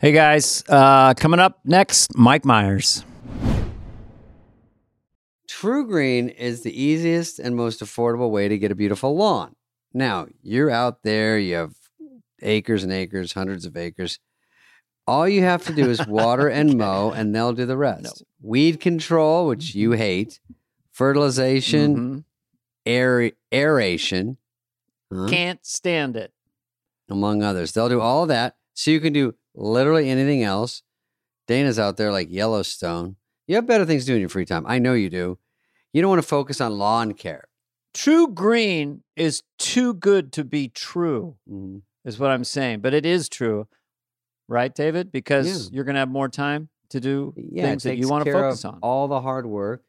Hey guys, uh, coming up next, Mike Myers. True Green is the easiest and most affordable way to get a beautiful lawn. Now, you're out there, you have acres and acres, hundreds of acres. All you have to do is water and mow, and they'll do the rest. Weed control, which you hate, fertilization, Mhm. aer- aeration, huh, Can't stand it. among others. They'll do all that. So you can do literally anything else. Dana's out there like Yellowstone. You have better things to do in your free time. I know you do. You don't want to focus on lawn care. True green is too good to be true, Mhm. is what I'm saying. But it is true, right, David? Because Yeah. you're going to have more time to do Yeah, things that you want to focus on. All the hard work,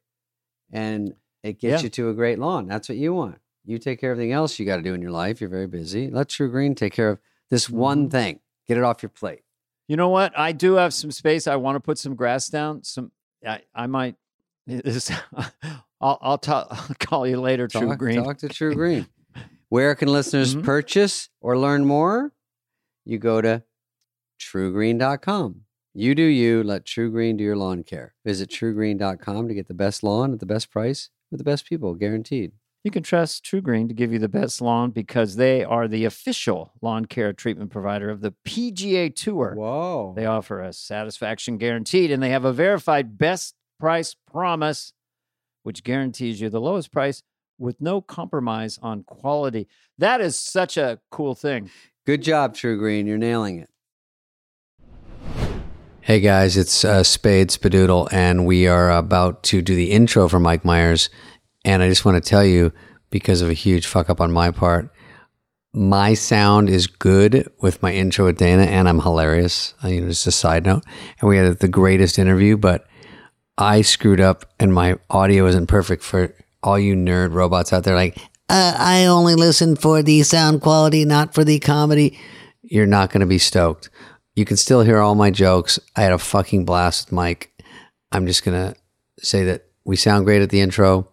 and it gets Yeah. you to a great lawn. That's what you want. You take care of everything else you got to do in your life. You're very busy. Let True Green take care of this one Mhm. thing. Get it off your plate. You know what? I do have some space. I want to put some grass down. Some, I, I might. This, I'll, I'll, ta- I'll call you later, True Talk, Green. talk to True Green. Where can listeners Mhm. purchase or learn more? You go to truegreen.com. You do you. Let True Green do your lawn care. Visit truegreen.com to get the best lawn at the best price with the best people, guaranteed. You can trust True Green to give you the best lawn because they are the official lawn care treatment provider of the PGA Tour. Whoa. They offer a satisfaction guaranteed and they have a verified best price promise, which guarantees you the lowest price with no compromise on quality. That is such a cool thing. Good job, True Green. You're nailing it. Hey guys, it's uh, Spade Spadoodle, and we are about to do the intro for Mike Myers. And I just want to tell you, because of a huge fuck up on my part, my sound is good with my intro with Dana, and I'm hilarious. I mean, just a side note. And we had the greatest interview, but I screwed up, and my audio isn't perfect for all you nerd robots out there. Like, uh, I only listen for the sound quality, not for the comedy. You're not going to be stoked. You can still hear all my jokes. I had a fucking blast with Mike. I'm just going to say that we sound great at the intro.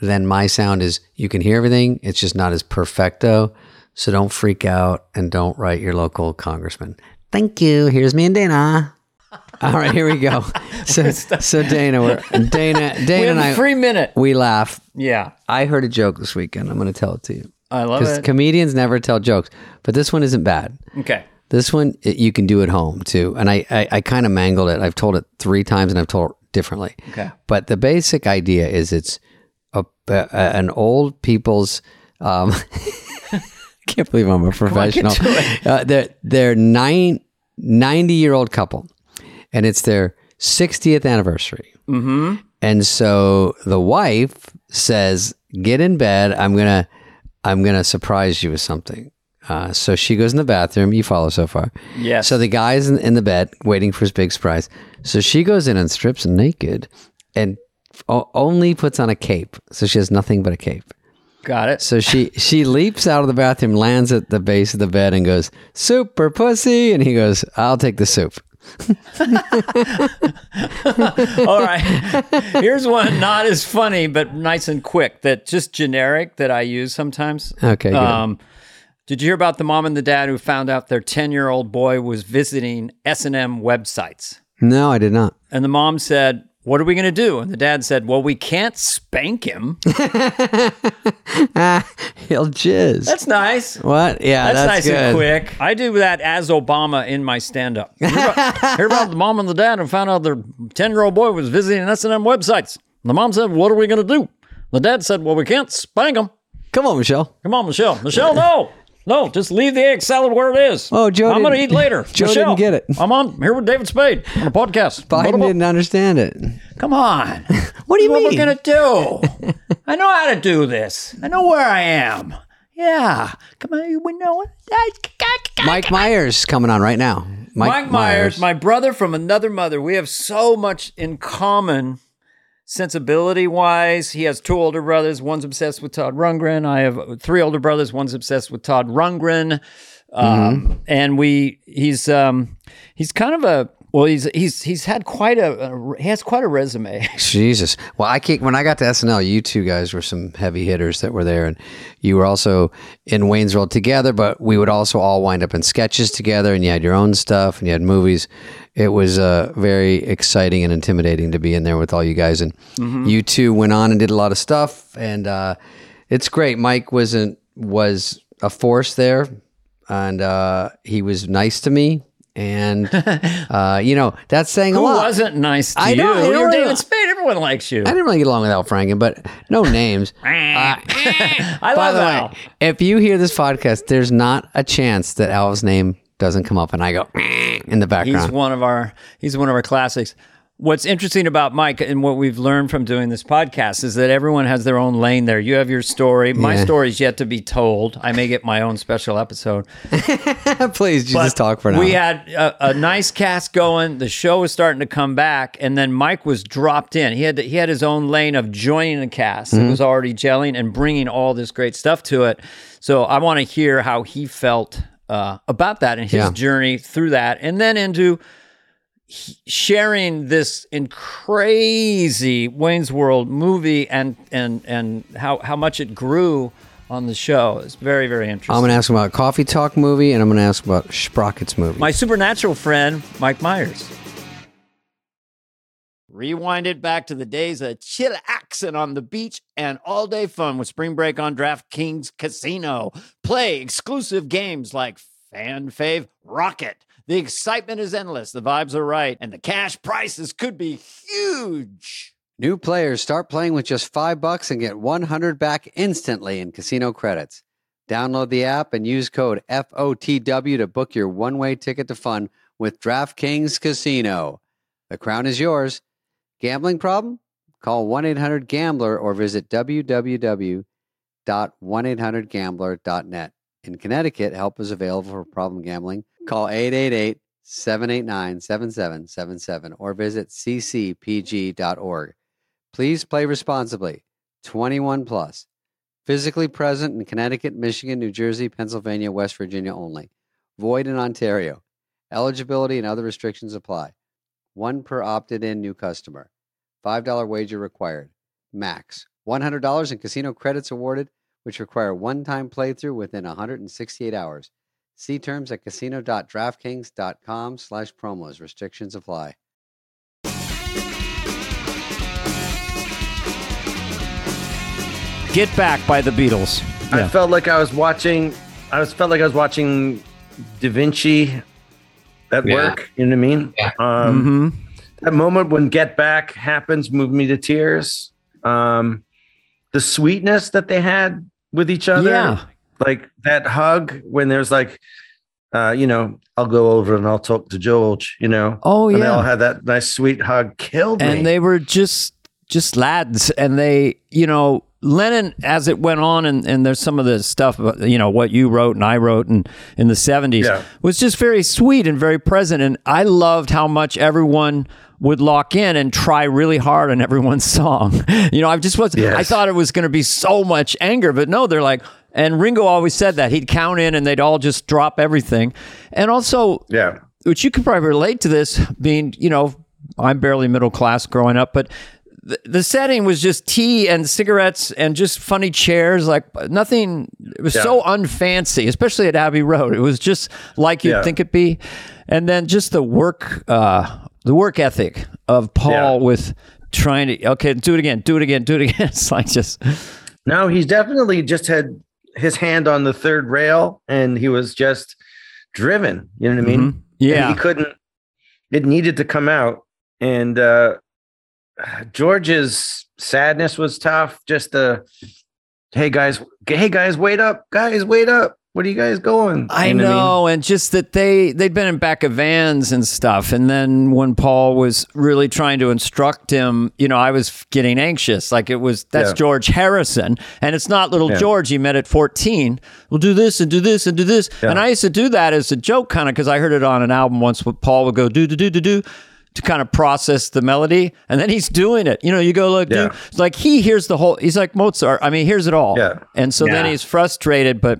Then my sound is, you can hear everything. It's just not as perfecto. So don't freak out and don't write your local congressman. Thank you. Here's me and Dana. All right, here we go. So, so Dana, we're Dana, We Dana have and I, free minute. we laugh. Yeah. I heard a joke this weekend. I'm going to tell it to you I love because it. comedians never tell jokes, but this one isn't bad. okay. This one it, you can do at home too. And I, I, I kind of mangled it. I've told it three times and I've told it differently. Okay. But the basic idea is it's a, a an old people's. Um, I can't believe I'm a professional. it. Uh, they're they're nine, 90 year old couple, and it's their 60th anniversary. Mm-hmm. And so the wife says, "Get in bed. I'm gonna, I'm gonna surprise you with something." Uh, so she goes in the bathroom. You follow so far. Yes. So the guy's in, in the bed waiting for his big surprise. So she goes in and strips naked, and only puts on a cape. So she has nothing but a cape. Got it. So she she leaps out of the bathroom, lands at the base of the bed, and goes, "Soup or pussy?" And he goes, "I'll take the soup." All right. Here's one not as funny, but nice and quick. That just generic that I use sometimes. Okay. Um, did you hear about the mom and the dad who found out their 10 year old boy was visiting S&M websites? No, I did not. And the mom said, What are we going to do? And the dad said, Well, we can't spank him. He'll jizz. That's nice. what? Yeah, That's, that's, nice good. and quick. I do that as Obama in my stand up. Hear, about- hear about the mom and the dad and found out their 10 year old boy was visiting S&M websites. The mom said, What are we going to do? The dad said, Well, we can't spank him. Come on, Michelle. Come on, Michelle. Michelle, no. No, just leave the egg salad where it is. Oh, Joe I'm going to eat later. Joe Michelle, didn't get it. I'm on here with David Spade on a podcast. Biden didn't understand it. Come on. What do you what mean? we're gonna do. I know how to do this. I know where I am. Yeah. Come on, we know it. Mike Myers coming on right now. Mike, Myers, my brother from another mother. We have so much in common sensibility wise. He has two older brothers. One's obsessed with Todd Rundgren. I have three older brothers. One's obsessed with Todd Rundgren. Um, and we, he's, um, he's kind of a, Well, he's he's he's had quite a, a he has quite a resume. Jesus. Well, I can't, when I got to SNL, you two guys were some heavy hitters that were there, and you were also in Wayne's World together. But we would also all wind up in sketches together, and you had your own stuff, and you had movies. It was uh, very exciting and intimidating to be in there with all you guys, and you two went on and did a lot of stuff, and uh, it's great. Mike wasn't was a force there, and uh, he was nice to me. And uh, you know that's saying a lot. wasn't nice to I you? know, I You're know. David Spade. Everyone likes you. I didn't really get along with Al Franken, but no names. I By love the Al. way, if you hear this podcast, there's not a chance that Al's name doesn't come up, and I go in the background. He's one of our he's one of our classics. What's interesting about Mike and what we've learned from doing this podcast is that everyone has their own lane there. You have your story. My Yeah. is yet to be told. I may get my own special episode. Please, just talk for now. We had a, a nice cast going. The show was starting to come back, and then Mike was dropped in. He had to, he had his own lane of joining the cast. Mm-hmm. It was already gelling and bringing all this great stuff to it. So I want to hear how he felt uh, about that and his Yeah. journey through that, and then into sharing this in crazy Wayne's World movie and and and how how much it grew on the show. It's very very interesting. I'm going to ask him about Coffee Talk movie, and I'm going to ask about Sprockets movie. my supernatural friend, Mike Myers. Rewind it back to the days of chill accent on the beach and all day fun with spring break on DraftKings Casino. Play exclusive games like Fan Fave Rocket. The excitement is endless, the vibes are right, and the cash prizes could be huge. New players start playing with just five bucks and get 100 back instantly in casino credits. Download the app and use code FOTW to book your one way ticket to fun with DraftKings Casino. The crown is yours. Gambling problem? Call 1 800 Gambler or visit www.1800Gambler.net. In Connecticut, help is available for problem gambling. Call 888 789 7777 or visit ccpg.org. Please play responsibly. 21 plus. Physically present in Connecticut, Michigan, New Jersey, Pennsylvania, West Virginia only. Void in Ontario. Eligibility and other restrictions apply. One per opted in new customer. $5 wager required. Max. $100 in casino credits awarded, which require one time playthrough within 168 hours. See terms at casino.draftkings.com slash promos. Restrictions apply. Get Back by the Beatles. I felt like I was watching. I was felt like I was watching Da Vinci at Yeah. work. You know what I mean? Um, hmm That moment when Get Back happens moved me to tears. Um, the sweetness that they had with each other, Yeah. like that hug when there's like, uh, you know, I'll go over and I'll talk to George. You know, Oh, yeah. and they all had that nice sweet hug. Killed me. and they were just just lads and they you know lennon as it went on and, and there's some of the stuff you know what you wrote and i wrote and in the 70s Yeah. was just very sweet and very present and i loved how much everyone would lock in and try really hard on everyone's song you know i just was i thought it was going to be so much anger but no they're like and ringo always said that he'd count in and they'd all just drop everything and also yeah, which you could probably relate to this being, you know, I'm barely middle class growing up, but the, the setting was just tea and cigarettes and just funny chairs, like nothing. It was Yeah. so unfancy, especially at Abbey Road. It was just like you'd Yeah. think it'd be, and then just the work, uh, the work ethic of Paul Yeah. with trying to okay, do it again, do it again, do it again. It's like just No, he's definitely just had his hand on the third rail and he was just driven. You know what I mean? Mhm. And yeah, he couldn't, it needed to come out. And uh George's sadness was tough. Just the hey guys, hey guys, wait up, guys, wait up. What are you guys going? I You what know, and just that they they'd been in back of vans and stuff, and then when Paul was really trying to instruct him, you know, I was getting anxious. Like it was that's Yeah. George Harrison, and it's not little Yeah. George he met at fourteen. We'll do this and do this and do this, Yeah. and I used to do that as a joke, kind of, because I heard it on an album once. Where Paul would go do do do do do. To kind of process the melody, and then he's doing it. You know, you go like, Yeah. do like he hears the whole. He's like Mozart. I mean, he hears it all. Yeah. And so then he's frustrated, but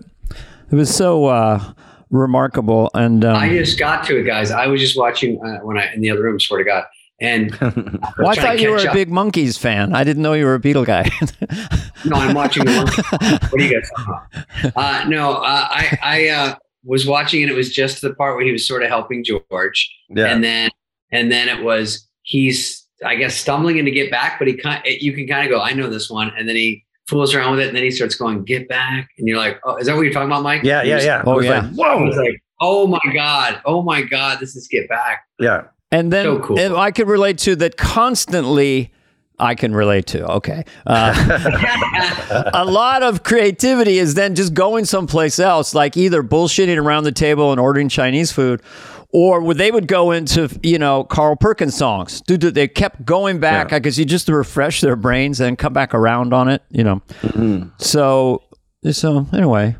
it was so uh, remarkable. And um, I just got to it, guys. I was just watching uh, when I in the other room. Swear to God. And I, well, I thought you were a big Monkees fan. I didn't know you were a Beatle guy. no, I'm watching the Monkees. What are you guys talking about? Uh, no, uh, I I uh, was watching and it was just the part where he was sort of helping George, yeah. and then and then it was he's I guess stumbling in to get back, but he kind you can kind of go I know this one, and then he fools around with it, and then he starts going get back, and you're like, oh, is that what you're talking about, Mike? Yeah, yeah, yeah. Oh yeah. Like, Whoa! like, oh my god, oh my god, this is get back. Yeah. And then so cool. I could relate to that constantly. I can relate to. Okay. Uh, a lot of creativity is then just going someplace else, like either bullshitting around the table and ordering Chinese food, or they would go into, you know, Carl Perkins songs. Dude, they kept going back because yeah. you just to refresh their brains and come back around on it, you know. Mm-hmm. So, so anyway.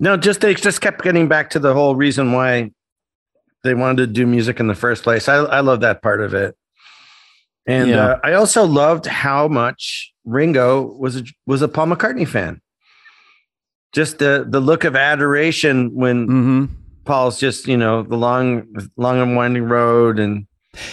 No, just they just kept getting back to the whole reason why they wanted to do music in the first place. I, I love that part of it. And yeah. uh, I also loved how much Ringo was a, was a Paul McCartney fan. Just the the look of adoration when mm-hmm. Paul's just you know the long long and winding road and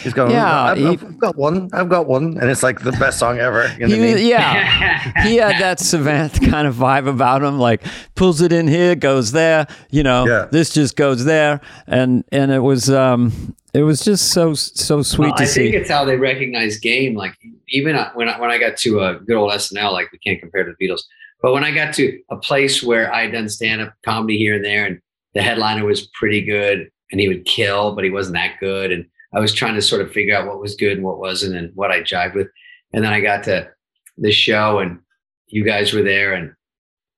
He's going, yeah, I've, he, I've, got one. I've got one. And it's like the best song ever. You know he, yeah. he had that Savant kind of vibe about him, like pulls it in here, goes there, you know, yeah. this just goes there. And, and it was, um, it was just so, so sweet well, to I see. I think it's how they recognize game. Like even uh, when I, when I got to a good old SNL, like we can't compare to the Beatles, but when I got to a place where I had done stand up comedy here and there and the headliner was pretty good and he would kill, but he wasn't that good. And, I was trying to sort of figure out what was good and what wasn't and what I jived with. And then I got to this show and you guys were there and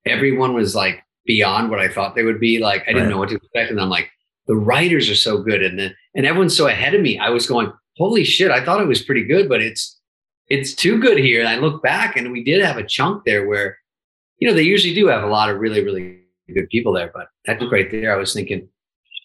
everyone was like beyond what I thought they would be. Like I didn't right. know what to expect. And I'm like, the writers are so good. And then, and everyone's so ahead of me. I was going, holy shit, I thought it was pretty good, but it's, it's too good here. And I look back and we did have a chunk there where, you know, they usually do have a lot of really, really good people there, but that look right there. I was thinking,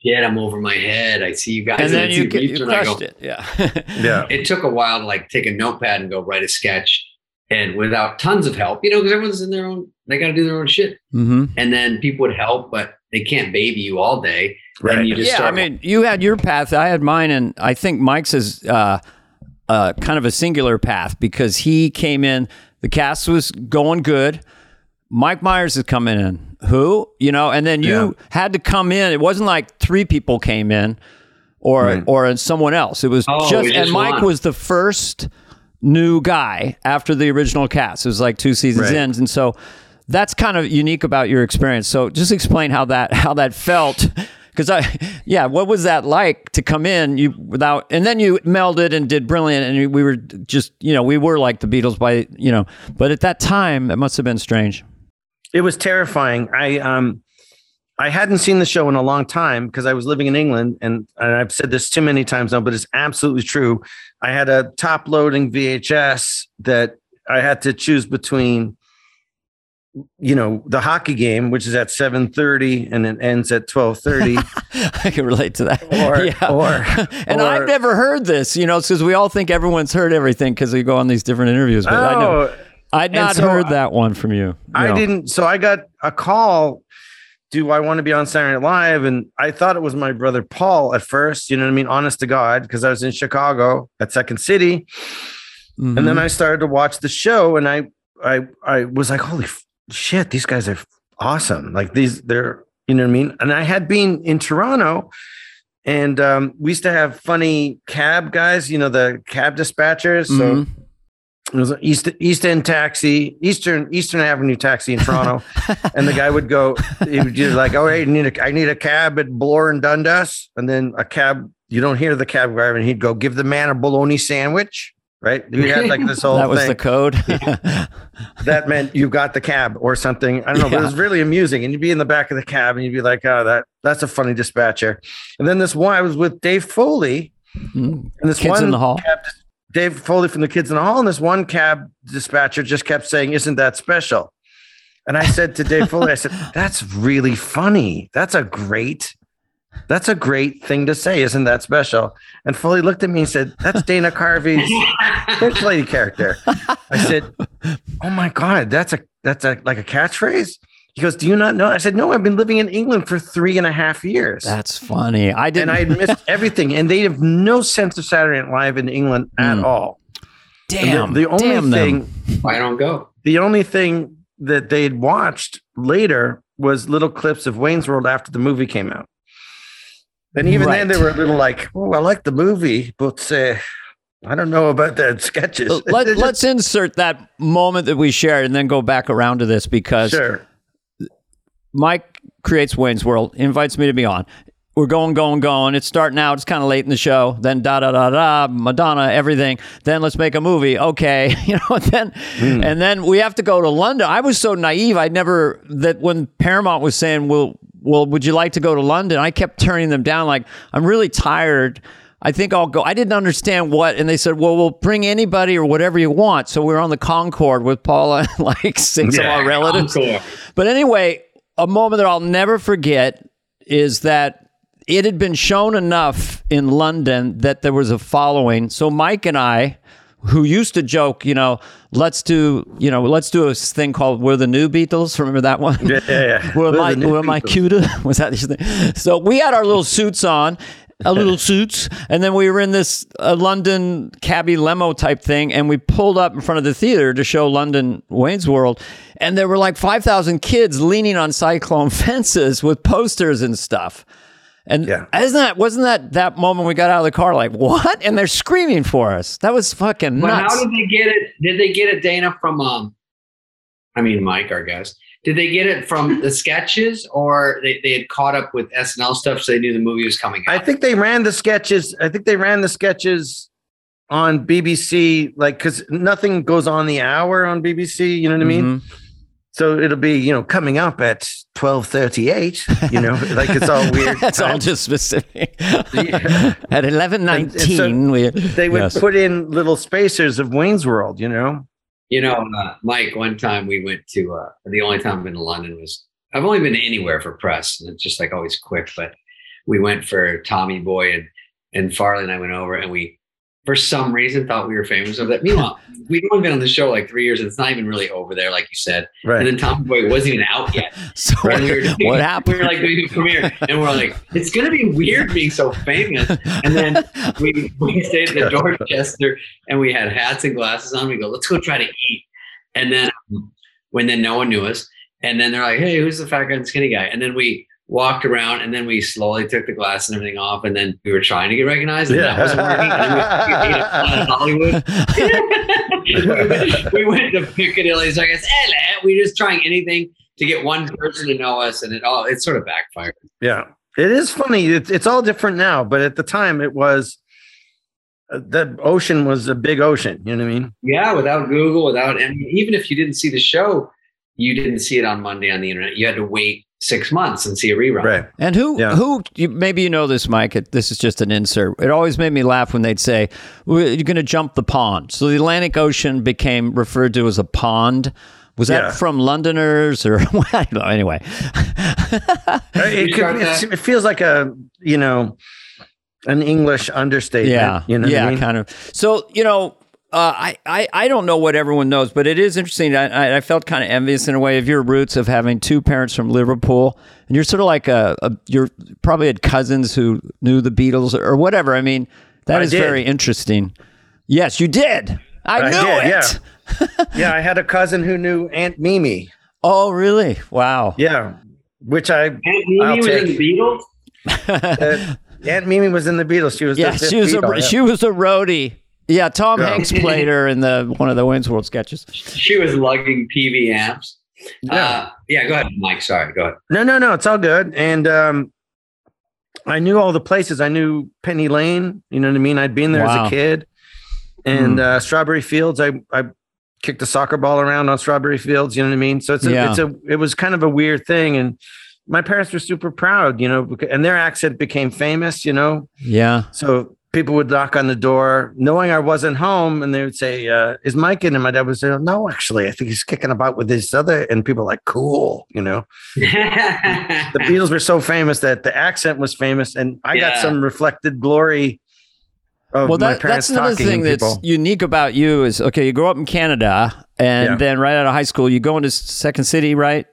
shit, I'm over my head. I see you guys. And then you, you crushed go, it. Yeah. yeah. It took a while to like take a notepad and go write a sketch and without tons of help, you know, because everyone's in their own, they got to do their own shit. Mm-hmm. And then people would help, but they can't baby you all day. Right. you just yeah. Start- I mean, you had your path. I had mine. And I think Mike's is uh, uh, kind of a singular path because he came in, the cast was going good. Mike Myers is coming in who you know and then you yeah. had to come in it wasn't like three people came in or right. or someone else it was oh, just, and mike one. was the first new guy after the original cast it was like two seasons right. in and so that's kind of unique about your experience so just explain how that how that felt because i yeah what was that like to come in you without and then you melded and did brilliant and we were just you know we were like the beatles by you know but at that time it must have been strange it was terrifying. I um I hadn't seen the show in a long time because I was living in England, and, and I've said this too many times now, but it's absolutely true. I had a top loading VHS that I had to choose between, you know, the hockey game, which is at seven thirty and it ends at twelve thirty. I can relate to that. Or, yeah. or and or, I've never heard this, you know, because we all think everyone's heard everything because we go on these different interviews. But oh, I know I'd not so heard that one from you. I didn't. So I got a call. Do I want to be on Saturday Night Live? And I thought it was my brother Paul at first. You know what I mean? Honest to God, because I was in Chicago at Second City, mm-hmm. and then mm-hmm. I started to watch the show, and I, I, I was like, holy shit, these guys are awesome. Like these, they're, you know what I mean? And I had been in Toronto. And um, we used to have funny cab guys, you know, the cab dispatchers. So mm-hmm it was an East East End taxi, Eastern Eastern Avenue taxi in Toronto, and the guy would go, he would do like, "Oh, hey, I need a I need a cab at Bloor and Dundas," and then a cab. You don't hear the cab driver, and he'd go, "Give the man a bologna sandwich." Right? We had like this whole. that was thing. the code. that meant you got the cab or something. I don't know, yeah. but it was really amusing. And you'd be in the back of the cab, and you'd be like, "Oh, that that's a funny dispatcher." And then this one, I was with Dave Foley, mm. and this Kids one in the hall. Cab, Dave Foley from the Kids in the Hall, and this one cab dispatcher just kept saying, "Isn't that special?" And I said to Dave Foley, I said, "That's really funny. That's a great, that's a great thing to say. Isn't that special?" And Foley looked at me and said, "That's Dana Carvey's Church Lady character." I said, "Oh my god, that's a that's a like a catchphrase." He goes, "Do you not know?" I said, "No, I've been living in England for three and a half years." That's funny. I didn't. and I missed everything, and they have no sense of Saturday Night Live in England at Mm. all. Damn. the, the only damn them. thing I don't go. the only thing that they'd watched later was little clips of Wayne's World after the movie came out. And even then, they were a little like, "Oh, I like the movie, but uh, I don't know about the sketches." Let, let's insert that moment that we shared and then go back around to this because sure. Mike creates Wayne's World, invites me to be on. We're going, going, going. It's starting out. It's kind of late in the show. Then da da da da, Madonna, everything. Then let's make a movie. Okay, you know. And then, hmm. and then we have to go to London. I was so naive. I never that when Paramount was saying, "Well, well, would you like to go to London?" I kept turning them down. Like, I'm really tired. I think I'll go. I didn't understand what, and they said, "Well, we'll bring anybody or whatever you want." So we were on the Concorde with Paula and like six of our relatives. Encore. But anyway, a moment that I'll never forget is that it had been shown enough in London that there was a following. So Mike and I, who used to joke, you know, let's do, you know, let's do a thing called "We're the New Beatles." Remember that one? Yeah, yeah, yeah. Were We're my were my cuter? Was that his thing? So we had our little suits on. Our little suits, and then we were in this uh, London cabbie limo type thing, and we pulled up in front of the theater to show London Wayne's World, and there were like five thousand kids leaning on cyclone fences with posters and stuff. And Yeah. isn't that wasn't that that moment we got out of the car like what? And they're screaming for us. That was fucking But nuts. how did they get it? Did they get it, Dana, from um? I mean, Mike, our guest. Did they get it from the sketches, or they, they had caught up with SNL stuff, so they knew the movie was coming out? I think they ran the sketches. I think they ran the sketches on BBC, like because nothing goes on the hour on BBC. You know what I mean? Mhm. So it'll be you know coming up at twelve thirty eight. You know, like it's all weird. That's all just specific. Yeah. At eleven And- and nineteen, so we They would Yes. put in little spacers of Wayne's World. You know. You know, uh, Mike, one time we went to, uh, the only time I've been to London was, I've only been anywhere for press. And it's just like always quick, but we went for Tommy Boy and, and Farley and I went over and we, for some reason, thought we were famous over that. Meanwhile, we've only been on the show like three years and it's not even really over there, like you said. Right. And then Tommy Boy wasn't even out yet. So And we were what, doing- what happened? We were like doing a premiere and we're like, it's going to be weird being so famous. And then we, we stayed at the Dorchester and we had hats and glasses on. We go, let's go try to eat. And then um, when then no one knew us. And then they're like, hey, who's the fat guy and skinny guy? And then we walked around and then we slowly took the glass and everything off. And then we were trying to get recognized and that wasn't working. And we, we ate a lot in Hollywood. we, went, we went to Piccadilly Circus. Hello. We were just trying anything to get one person to know us. And it all, it sort of backfired. Yeah, it is funny. It's it's all different now, but at the time it was uh, the ocean was a big ocean. You know what I mean? Yeah, without Google, without and even if you didn't see the show, you didn't see it on Monday on the internet. You had to wait six months and see a rerun. Right. And who, Yeah. who, you, maybe you know this, Mike. It, this is just an insert. It always made me laugh when they'd say, You're going to jump the pond. So the Atlantic Ocean became referred to as a pond. Was that Yeah. from Londoners or I don't know? Anyway, uh, It, could, got it feels like a you know an English understatement. yeah, you know. yeah, I mean? kind of. So you know, uh, I, I I don't know what everyone knows, but it is interesting. I, I- I felt kind of envious in a way of your roots of having two parents from Liverpool, and you're sort of like a, a you're probably had cousins who knew the Beatles or whatever. I mean, that I is did. very interesting. Yes, you did. I, I knew did, it. yeah. yeah, I had a cousin who knew Aunt Mimi. Oh, really? Wow. Yeah, which I Aunt Mimi I'll was in the Beatles. uh, Aunt Mimi was in the Beatles. She was yeah, the she was a Beatle, yeah. she was a roadie. Yeah, Tom Yeah. Hanks played her in the one of the Wayne's World sketches. She was lugging PV amps. Yeah. Uh, yeah, go ahead, Mike. Sorry, go ahead. No, no, no. It's all good. And um, I knew all the places. I knew Penny Lane. You know what I mean? I'd been there Wow. as a kid. And uh, Strawberry Fields. I I kicked a soccer ball around on Strawberry Fields. You know what I mean? So it's a, Yeah. it's a it was kind of a weird thing. And my parents were super proud. You know, and their accent became famous. You know, Yeah. so people would knock on the door, knowing I wasn't home, and they would say, uh, "Is Mike in?" And my dad would say, "No, actually, I think he's kicking about with his other." And people were like, "Cool," you know the Beatles were so famous that the accent was famous, and I got some reflected glory of Well, my that, that's another thing and that's unique about you is okay. You grow up in Canada, and Yeah. then right out of high school, you go into Second City, right?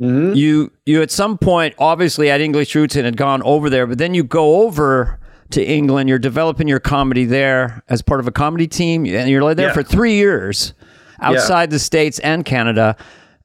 Mhm. you you at some point obviously had English roots and had gone over there, but then you go over to England. You're developing your comedy there as part of a comedy team, and you're there Yeah. for three years outside the states and Canada.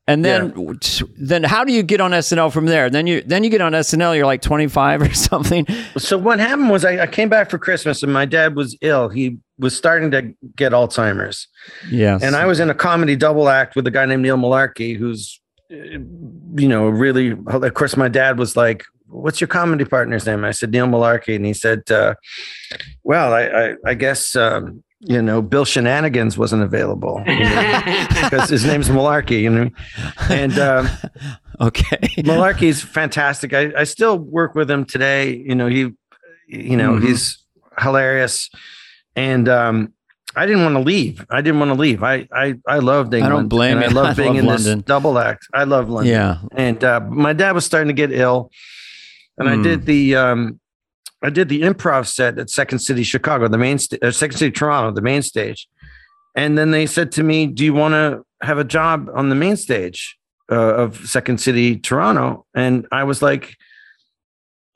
And then, then how do you get on SNL from there? Then you then you get on SNL. You're like 25 or something. So what happened was I, I came back for Christmas and my dad was ill. He was starting to get Alzheimer's. Yes. And I was in a comedy double act with a guy named Neil Mullarkey, who's, uh, you know, really, of course, my dad was like, What's your comedy partner's name? I said, Neil Mullarkey. And he said, uh, Well, I, I, I guess, um, you know, Bill Shenanigans wasn't available because his name's Mullarkey, you know. And um, okay. Mullarkey's fantastic. I, I still work with him today. You know, he, you know, Mhm. he's hilarious. And um, I didn't want to leave. I didn't want to leave. I I I loved England. I don't blame and I you. love I being love in London. this double act. I love London. Yeah. And uh, my dad was starting to get ill, and Hmm. I did the um, I did the improv set at Second City Chicago, the main sta- uh, Second City Toronto, the main stage. And then they said to me, "Do you want to have a job on the main stage uh, of Second City Toronto?" And I was like,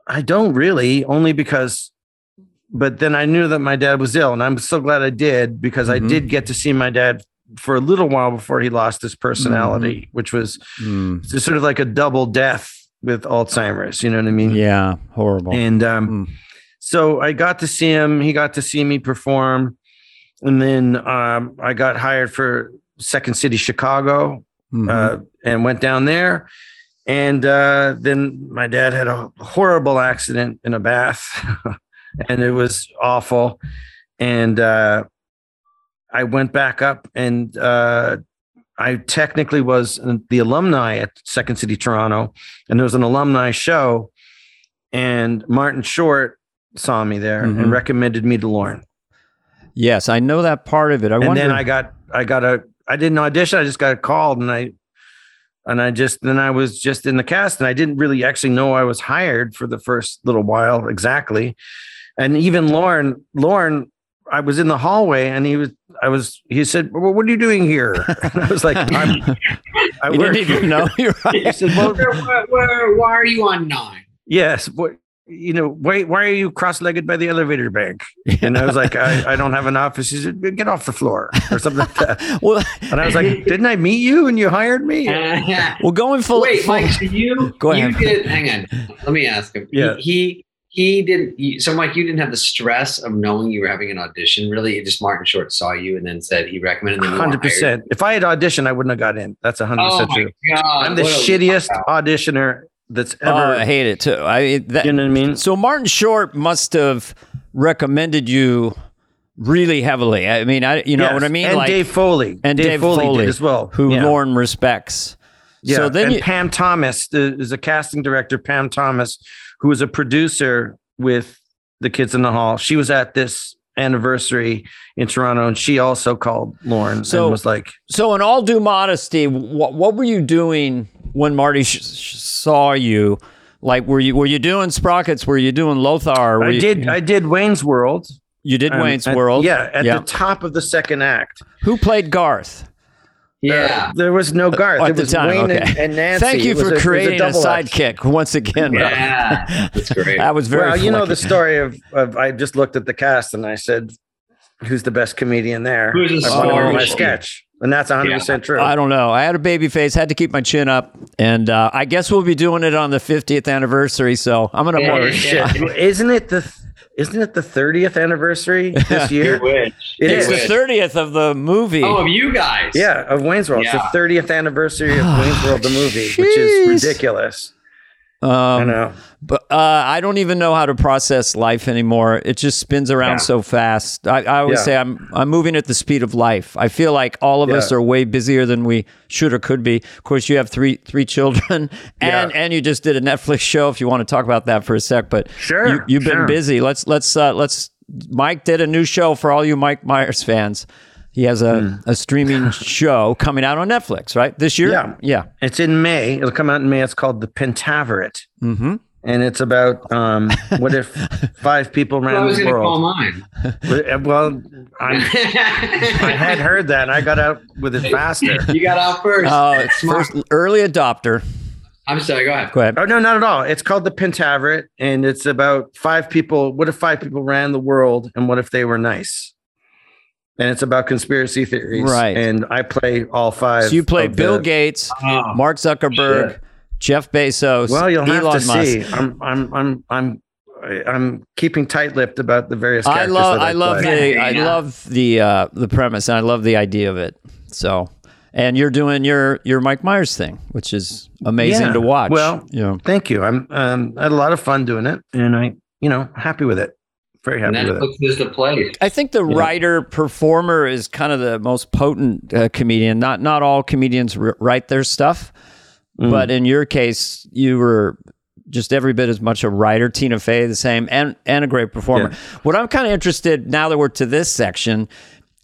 "I don't really, only because." But then I knew that my dad was ill, and I'm so glad I did because Mhm. I did get to see my dad for a little while before he lost his personality, which was Mm. sort of like a double death with Alzheimer's. You know what I mean? Yeah. Horrible. And um, Mm. so I got to see him. He got to see me perform, and then um, I got hired for Second City Chicago Mhm. uh, and went down there. And uh, then my dad had a horrible accident in a bath, and it was awful. And uh, I went back up, and uh, I technically was the alumni at Second City Toronto, and there was an alumni show, and Martin Short saw me there Mhm. and recommended me to Lorne. yes, I know that part of it. I and wonder. then I got I got a I didn't audition. I just got called, and I and I just then I was just in the cast, and I didn't really actually know I was hired for the first little while exactly. And even Lorne, Lorne, I was in the hallway, and he was I was he said, "Well, what are you doing here?" And I was like, I'm, "I you work." didn't even know. You're He said, "Well, where, where, where, why are you on nine? yes, what." You know, why why are you cross-legged by the elevator bank? And I was like, I, I don't have an office. He said, get off the floor or something like that. well, And I was like, didn't I meet you and you hired me? well, going full. Wait, full- Mike, so you Go you ahead. did hang on. Let me ask him. Yeah. He he, he didn't so Mike, you didn't have the stress of knowing you were having an audition, really. It just Martin Short saw you and then said he recommended them. Hundred percent. If I had auditioned, I wouldn't have got in. That's hundred percent oh my true. god. I'm the what a- shittiest auditioner that's Oh, ever. I hate it too. I that, you know what I mean? So Martin Short must have recommended you really heavily. I mean, I you know Yes. what I mean, And like Dave Foley. and Dave, Foley, Foley, did as well. who yeah. Lorne respects. Yeah. So then and you, Pam Thomas is a casting director. Pam Thomas, who was a producer with the Kids in the Hall. She was at this anniversary in Toronto, and she also called Lorne So- and was like, so in all due modesty, what what were you doing when Marty sh- sh- saw you? Like, were you were you doing Sprockets? Were you doing Lothar? Were "I you, did, I did Wayne's World." You did um, Wayne's at- World. Yeah, at Yeah. the top of the second act. Who played Garth? Yeah. Uh, there was no Garth. There at the was time, Wayne okay. and Nancy. Thank you for a- creating a, double act. sidekick once again. Yeah. That's great. that was very Well, you know the story of, of I just looked at the cast and I said, "Who's the best comedian there?" Who's the I put in star? my sketch, and that's 100 percent true. I don't know. I had a baby face, had to keep my chin up, and uh, I guess we'll be doing it on the 50th anniversary. So I'm gonna. Yeah, Oh shit! yeah. Isn't it the isn't it the 30th anniversary this year? It's is. the 30th of the movie. Oh, of you guys. Yeah, of Wayne's World. Yeah. It's the 30th anniversary of Wayne's World, the movie, which is Jeez. Ridiculous. I Um, know. but uh, I don't even know how to process life anymore. It just spins around Yeah. so fast. I, I always Yeah. say I'm I'm moving at the speed of life. I feel like all of us are way busier than we should or could be. Of course, you have three three children, and Yeah. and you just did a Netflix show. If you want to talk about that for a sec, but Sure, you, you've been sure. busy. Let's let's uh, let's. Mike did a new show for all you Mike Myers fans. He has a, Hmm. a streaming show coming out on Netflix, right? This year? Yeah. Yeah. It's in May. It'll come out in May. It's called The Pentaverate. Mm-hmm. And it's about um, what if five people Well, I ran was the going to call world? mine. Well, I, I had heard that. and I got out with it faster. you got out first. Oh, it's first early adopter. I'm sorry. Go ahead. Go ahead. Oh no, not at all. It's called the Pentaverate, and it's about five people. What if five people ran the world, and what if they were nice? And it's about conspiracy theories, Right. And I play all five. So you play of Bill the- Gates, Oh, Mark Zuckerberg, Shit. Jeff Bezos. Well, you'll have Elon to Musk. see. I'm, I'm, I'm, I'm, I'm keeping tight-lipped about the various. I love that I love play. the I love the uh the premise and I love the idea of it. So and you're doing your your Mike Myers thing, which is amazing Yeah. to watch. Well, you know. Thank you. I'm, um, I had a lot of fun doing it, and I, you know, happy with it. Very and happy then with it it. puts this to place. I think the Yeah. writer performer is kind of the most potent uh, comedian. Not not all comedians r- write their stuff, Mm. but in your case, you were just every bit as much a writer. Tina Fey, the same, and and a great performer. What I'm kind of interested now that we're to this section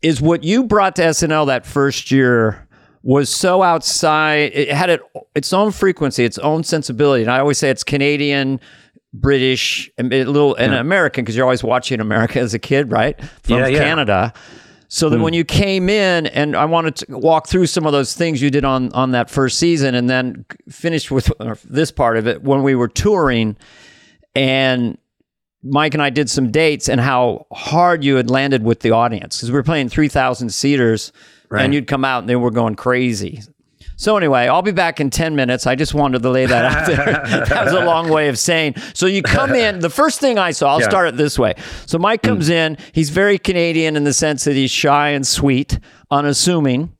is what you brought to SNL that first year was so outside. It had it, its own frequency, its own sensibility, and I always say it's Canadian. British and a little and American because you're always watching America as a kid, right? From Yeah, yeah. Canada. So that hmm. when you came in, and I wanted to walk through some of those things you did on on that first season, and then finish with this part of it when we were touring, and Mike and I did some dates, and how hard you had landed with the audience because we were playing three thousand seaters, Right. and you'd come out and they were going crazy. So anyway, I'll be back in 10 minutes. I just wanted to lay that out there. that was a long way of saying. So you come in, the first thing I saw, I'll Yeah. start it this way. So Mike comes in, he's very Canadian in the sense that he's shy and sweet, unassuming.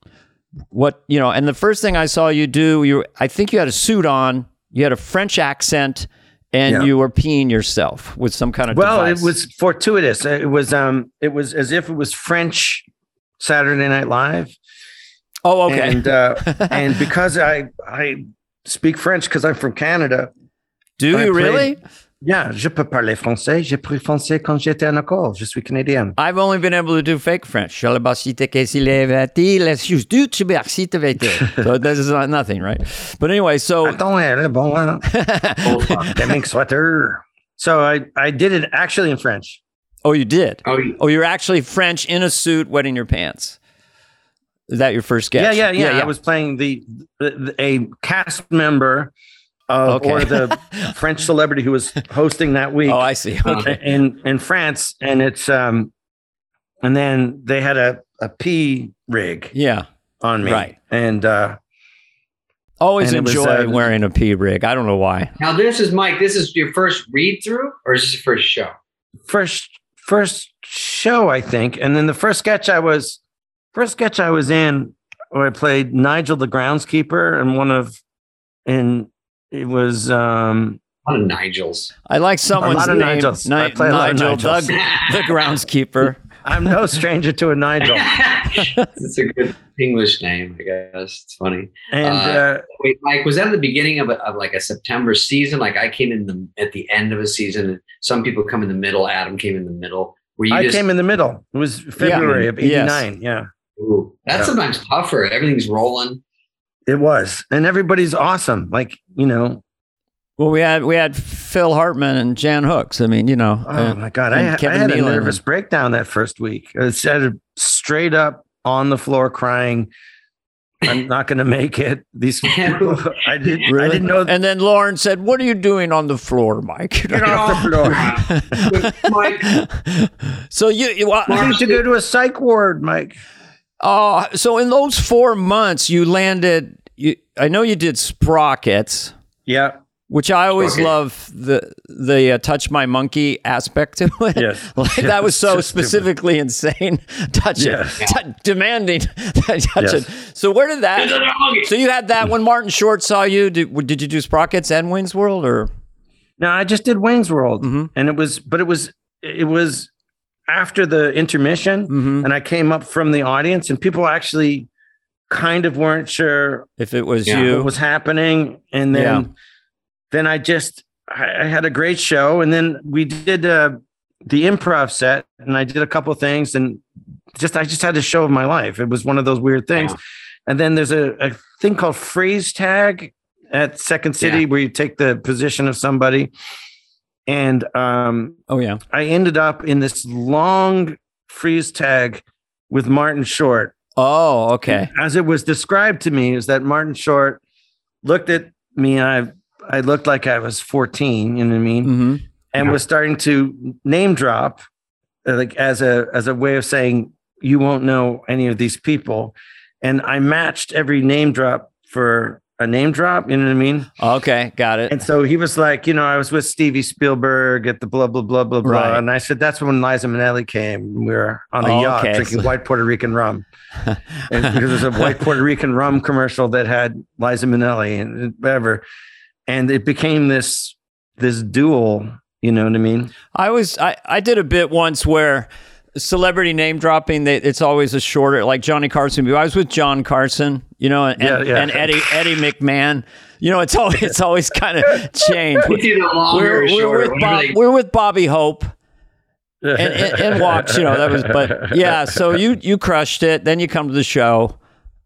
What, you know, and the first thing I saw you do, you I think you had a suit on, you had a French accent, and Yeah. you were peeing yourself with some kind of Well, device. it was fortuitous. It was, um, it was as if it was French Saturday Night Live. Oh, okay. And uh, and because I I speak French because I'm from Canada. do I you played- really? Yeah, je peux parler français. J'ai pris français quand j'étais en école. Je suis canadien. I've only been able to do fake French. so this is not nothing, right? But anyway, so Attends, elle est bon, hein? Oh, fuck. Sweater. So I I did it actually in French. oh, you did. oh, you- Oh, you're actually French in a suit, wetting your pants. Is that your first sketch? Yeah, yeah, yeah, I was playing the, the a cast member of Okay. or the French celebrity who was hosting that week. Oh, I see. Okay. in in France, and it's um, and then they had a a pee rig Yeah. on me, Right. And uh, Always And it was, enjoy uh, wearing a P rig. I don't know why. now this is Mike. This is your first read through, or is this your first show? first first show, I think, and then the first sketch I was first sketch I was in, where I played Nigel the groundskeeper, and one of, and it was um, A lot of Nigels. I like someone's lot of name. Nigels. Ni- I play a lot of Nigel, Nigels. The, the groundskeeper. I'm no stranger to a Nigel, it's a good English name, I guess. It's funny. and Uh, uh, Wait, Mike, was that the beginning of, a, of like a September season? Like I came in the at the end of a season, and some people come in the middle. Adam came in the middle. Were you I just? came in the middle. It was February of Yes. '89. Yeah, Ooh, that's Yeah. sometimes tougher. Everything's rolling. it was, and everybody's awesome. Like you know, Well, we had we had Phil Hartman and Jan Hooks. I mean, you know. Oh uh, my god, and I, I Kevin had a nervous and- breakdown that first week. I said straight up on the floor crying. I'm not going to make it. These people, I did. I didn't know. And then Lorne said, "What are you doing on the floor, Mike?" Get off the floor. Mike, so you, you uh, You need to go to a psych ward, Mike. Uh, so in those four months, you landed. You, I know you did sprockets, Yeah. which I always Sprocket. love the the uh, touch my monkey aspect to it. Yes. like, Yes. that was so Just stupid. specifically insane. touch Yes. it, T- demanding touch Yes. it. So where did that? So you had that when Martin Short saw you. Did, did you do sprockets and Wayne's World or? No, I just did Wayne's World, Mhm. and it was, but it was, it was after the intermission, Mhm. and I came up from the audience, and people actually kind of weren't sure If it was Yeah. what you, was happening and then Yeah. then i just I, I had a great show and then we did uh the improv set and i did a couple things and just i just had a show of my life it was one of those weird things Yeah. and then there's a, a thing called freeze tag at second city Yeah. where you take the position of somebody and um oh yeah, i ended up in this long freeze tag with martin short. Oh okay, as it was described to me is that Martin Short looked at me, and I I looked like I was 14. You know what I mean? hmm and was starting to name drop, uh, like as a as a way of saying you won't know any of these people, and I matched every name drop for a name drop. You know what I mean? Okay, got it. And so he was like, you know, I was with Stevie Spielberg at the blah blah blah blah blah, Right. and I said that's when Liza Minnelli came. We were on a Oh, yacht okay. drinking white Puerto Rican rum, and because there was a white Puerto Rican rum commercial that had Liza Minnelli and whatever, and it became this this duel. You know what I mean? I was I, I did a bit once where celebrity name dropping they, it's always a shorter like Johnny Carson. I was with John Carson, you know, and, Yeah, yeah. and Eddie Eddie McMahon. You know, it's always it's always kind of changed. It's either We're, we're with whatever Bob, they- we're with Bobby Hope and, and, and watch. You know that was, but yeah. So you you crushed it. Then you come to the show,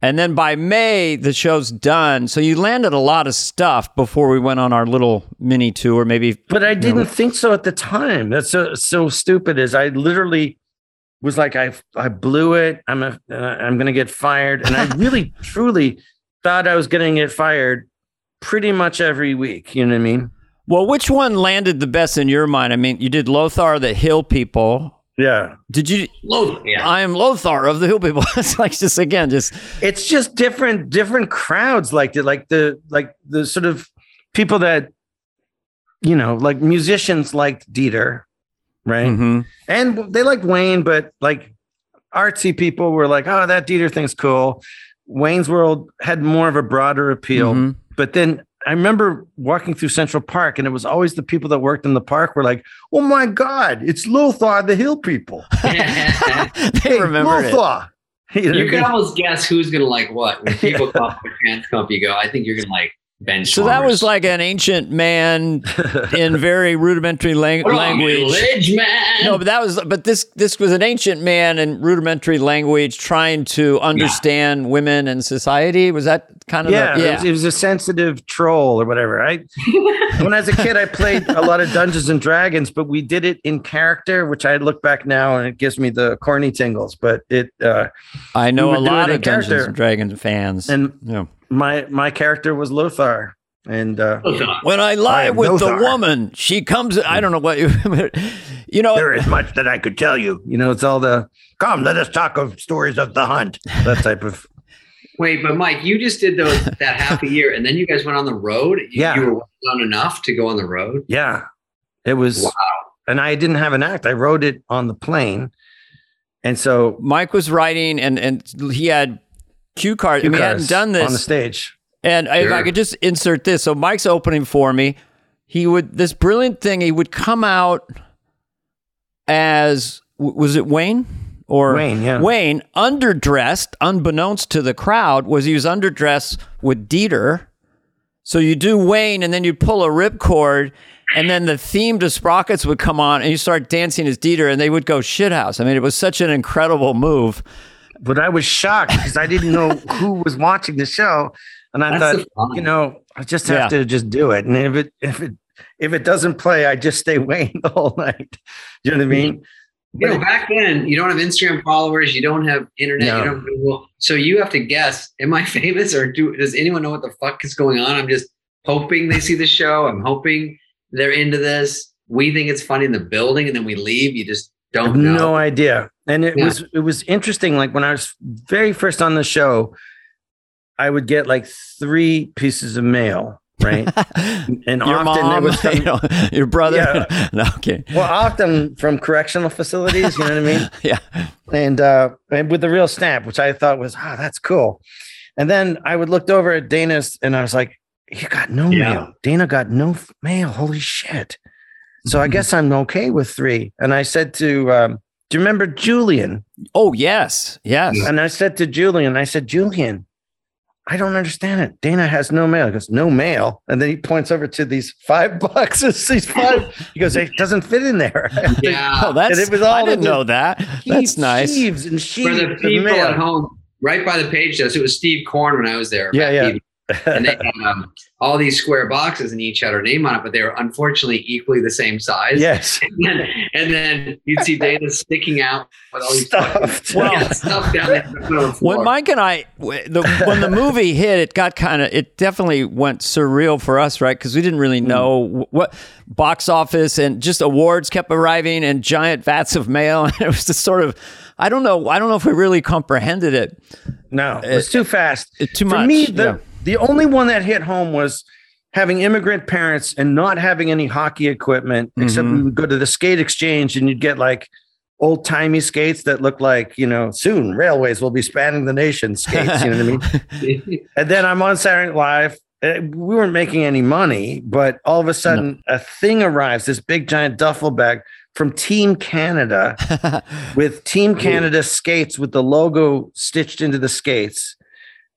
and then by May the show's done. So you landed a lot of stuff before we went on our little mini tour. Maybe But I didn't think so at the time. That's so so stupid. Is I literally was like, I I blew it. I'm a uh, I'm gonna get fired, and I really truly thought I was gonna get fired pretty much every week. You know what I mean? Well, which one landed the best in your mind? I mean, you did Lothar, the Hill People. Yeah. Did you? Lothar. yeah. I am Lothar of the Hill People. it's like just again, just It's just different different crowds like it, like the like the sort of people that you know, like musicians liked Dieter, right? mhm. and they liked Wayne, but like artsy people were like, "Oh, that Dieter thing's cool." Wayne's World had more of a broader appeal, Mhm. but then I remember walking through Central Park, and it was always the people that worked in the park were like, "Oh my God, it's Lothar, the Hill people." they remembered it. Lothar. You you can almost guess who's gonna like what. When people come up with trans comp, you go, I think you're gonna like Ben So that was like an ancient man in very rudimentary lang- language. Middle-aged man. No, but that was but this this was an ancient man in rudimentary language trying to understand women and society. Was that kind of yeah, the, It, was, it was a sensitive troll or whatever. I when I was a kid, I played a lot of Dungeons and Dragons, but we did it in character, which I look back now and it gives me the corny tingles. But it uh, I know a lot of in Dungeons and Dragons fans. and yeah. My my character was Lothar, and uh, When I lie am with the woman, she comes. I don't know what you, you know. there is much that I could tell you. You know, it's all the come. Let us talk of stories of the hunt. That type of Wait, but Mike, you just did those that half a year, and then you guys went on the road. You- Yeah. you were done enough to go on the road. yeah. It was, Wow. and I didn't have an act. I wrote it on the plane, and so Mike was writing, and and he had cue card. I cue mean, he hadn't done this on the stage. And if I could just insert this, so Mike's opening for me. He would this brilliant thing. He would come out as was it Wayne or Wayne, yeah. Wayne underdressed, unbeknownst to the crowd, was he was underdressed with Dieter. So you do Wayne, and then you pull a ripcord, and then the theme to Sprockets would come on, and you start dancing as Dieter, and they would go shithouse. I mean, it was such an incredible move. But I was shocked because I didn't know who was watching the show, and I That's thought, you know, I just have Yeah. to just do it, and if it if it if it doesn't play, I just stay Wayne the whole night. You know what I mean? You know, back then you don't have Instagram followers, you don't have internet, No. you don't have Google, so you have to guess: Am I famous, or do does anyone know what the fuck is going on? I'm just hoping they see the show. I'm hoping they're into this. We think it's funny in the building, and then we leave. You just I have don't know. no idea. And it Yeah. was it was interesting. Like when I was very first on the show, I would get like three pieces of mail, right? And your often it was from- you know, your brother. Yeah. no, okay. well, often from correctional facilities. You know what I mean? Yeah. and uh and with the real stamp, which I thought was ah, that's cool. And then I would looked over at Dana's and I was like, you got no Yeah. mail. Dana got no mail. Holy shit. So I guess I'm okay with three. And I said to um, do you remember Julian? Oh yes, yes. And I said to Julian, I said, Julian, I don't understand it. Dana has no mail. He goes, no mail. And then he points over to these five boxes. These five. He goes, it doesn't fit in there. Yeah. Oh, that's. it was all I didn't know that. That's nice. Sheaves and sheaves For the of people mail. at home, right by the page does. It was Steve Koren when I was there. Yeah, yeah. And they um, all these square boxes and each had her name on it, but they were unfortunately equally the same size. yes. And then, and then you'd see Dana sticking out with all these Stuffed. fucking- yeah, stuff down there. on the floor. When Mike and I, the, when the movie hit, it got kind of, it definitely went surreal for us, right? Because we didn't really Hmm. know wh- what box office and just awards kept arriving and giant vats of mail. And it was just sort of, I don't know, I don't know if we really comprehended it. No, it was too fast. it- too For much, me, the, yeah. The only one that hit home was having immigrant parents and not having any hockey equipment, except Mhm. we would go to the skate exchange and you'd get like old timey skates that look like, you know, soon railways will be spanning the nation skates. You know what I mean? And then I'm on Saturday Night Live. Uh, We weren't making any money, but all of a sudden, a thing arrives this big giant duffel bag from Team Canada with Team Canada skates with the logo stitched into the skates,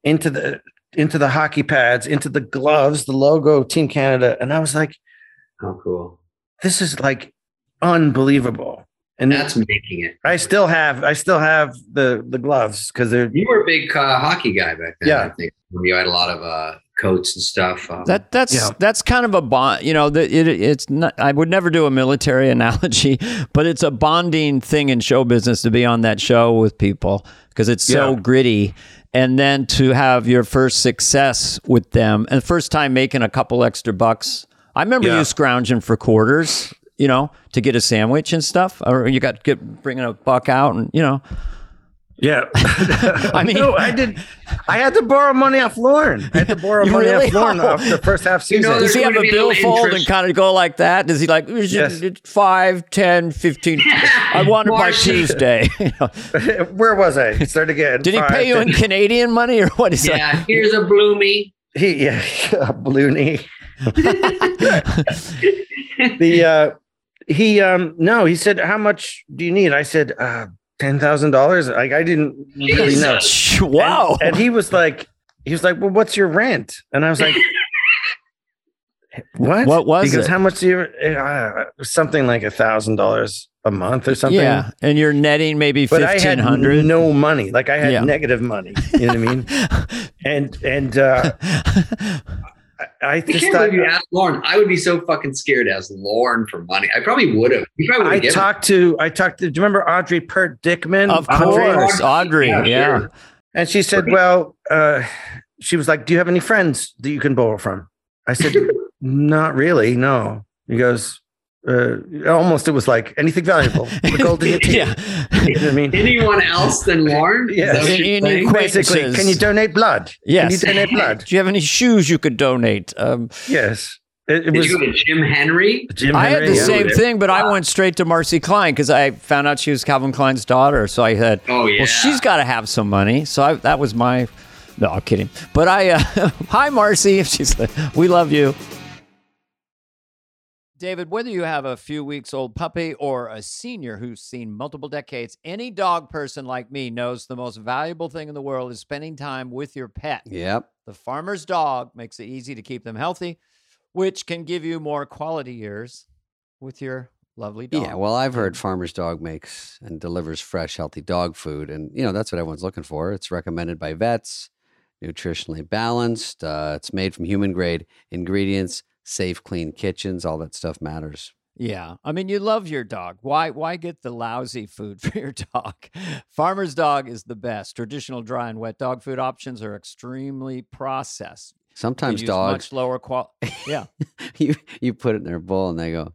into the into the hockey pads, into the gloves, the logo Team Canada. And I was like, oh, cool. this is like unbelievable. And That's making it. I still have I still have the the gloves because they're You were a big uh, hockey guy back then. Yeah. I think you had a lot of uh, coats and stuff. Um, That that's Yeah. that's kind of a bond. You know, that it, it's not. I would never do a military analogy, but it's a bonding thing in show business to be on that show with people because it's so Yeah. gritty. And then to have your first success with them, and first time making a couple extra bucks. I remember Yeah. you scrounging for quarters, you know, to get a sandwich and stuff, or you got get bringing a buck out, and you know, Yeah. I mean- no, I did. I had to borrow money off Lorne. I had to borrow money really? off Lorne Oh. off the first half You know, season. does he have a going to be no billfold and kind of go like that? Does he like Yes. five, ten, fifteen? I want it by Tuesday. Where was I? Start again. Did he Five, pay you in Canadian money or what is that? yeah, here's a bloomy. He yeah, Blooney. the uh he um no, he said, How much do you need? I said, uh ten thousand dollars. Like I didn't really know. Wow. And, and he was like, he was like, Well, what's your rent? And I was like, What? What was Because it? how much do you uh, something like a thousand dollars a month or something? yeah, and you're netting maybe But I had no money. Like I had Yeah. negative money. You know what I mean? And and uh I, I I just can't thought believe you asked Lorne. I would be so fucking scared to ask Lorne for money. I probably would have. You probably would I have given. talked to I talked to do you remember Audrey Peart Dickman? of course, Audrey. Yeah, Yeah. And she said, Well, uh, she was like, Do you have any friends that you can borrow from? I said, Not really, no. He goes, uh, almost it was like anything valuable. The golden your teeth. yeah. You know I mean? Anyone else than Lorne? Is Yeah. that Any- you're any saying? que- Basically, can you donate blood? Yes. Can you donate blood? Do you have any shoes you could donate? Um, Yes. It, it Did was you go to Jim Henry? Jim I had the yeah. same thing, but I went straight to Marcy Klein because I found out she was Calvin Klein's daughter. So I said, Oh yeah. well, she's got to have some money. So I, that was my. No, I'm kidding. But I, uh, hi, Marcy. If she's, we love you. David, whether you have a few weeks old puppy or a senior who's seen multiple decades, any dog person like me knows the most valuable thing in the world is spending time with your pet. Yep. The farmer's dog makes it easy to keep them healthy, which can give you more quality years with your lovely dog. Yeah, well, I've heard Farmer's Dog makes and delivers fresh, healthy dog food, and you know that's what everyone's looking for. It's recommended by vets, nutritionally balanced. Uh, it's made from human grade ingredients, safe, clean kitchens. All that stuff matters. Yeah. I mean, you love your dog. Why why get the lousy food for your dog? Farmer's dog is the best. Traditional dry and wet dog food options are extremely processed. Sometimes dogs, much lower quality. Yeah. you you put it in their bowl and they go,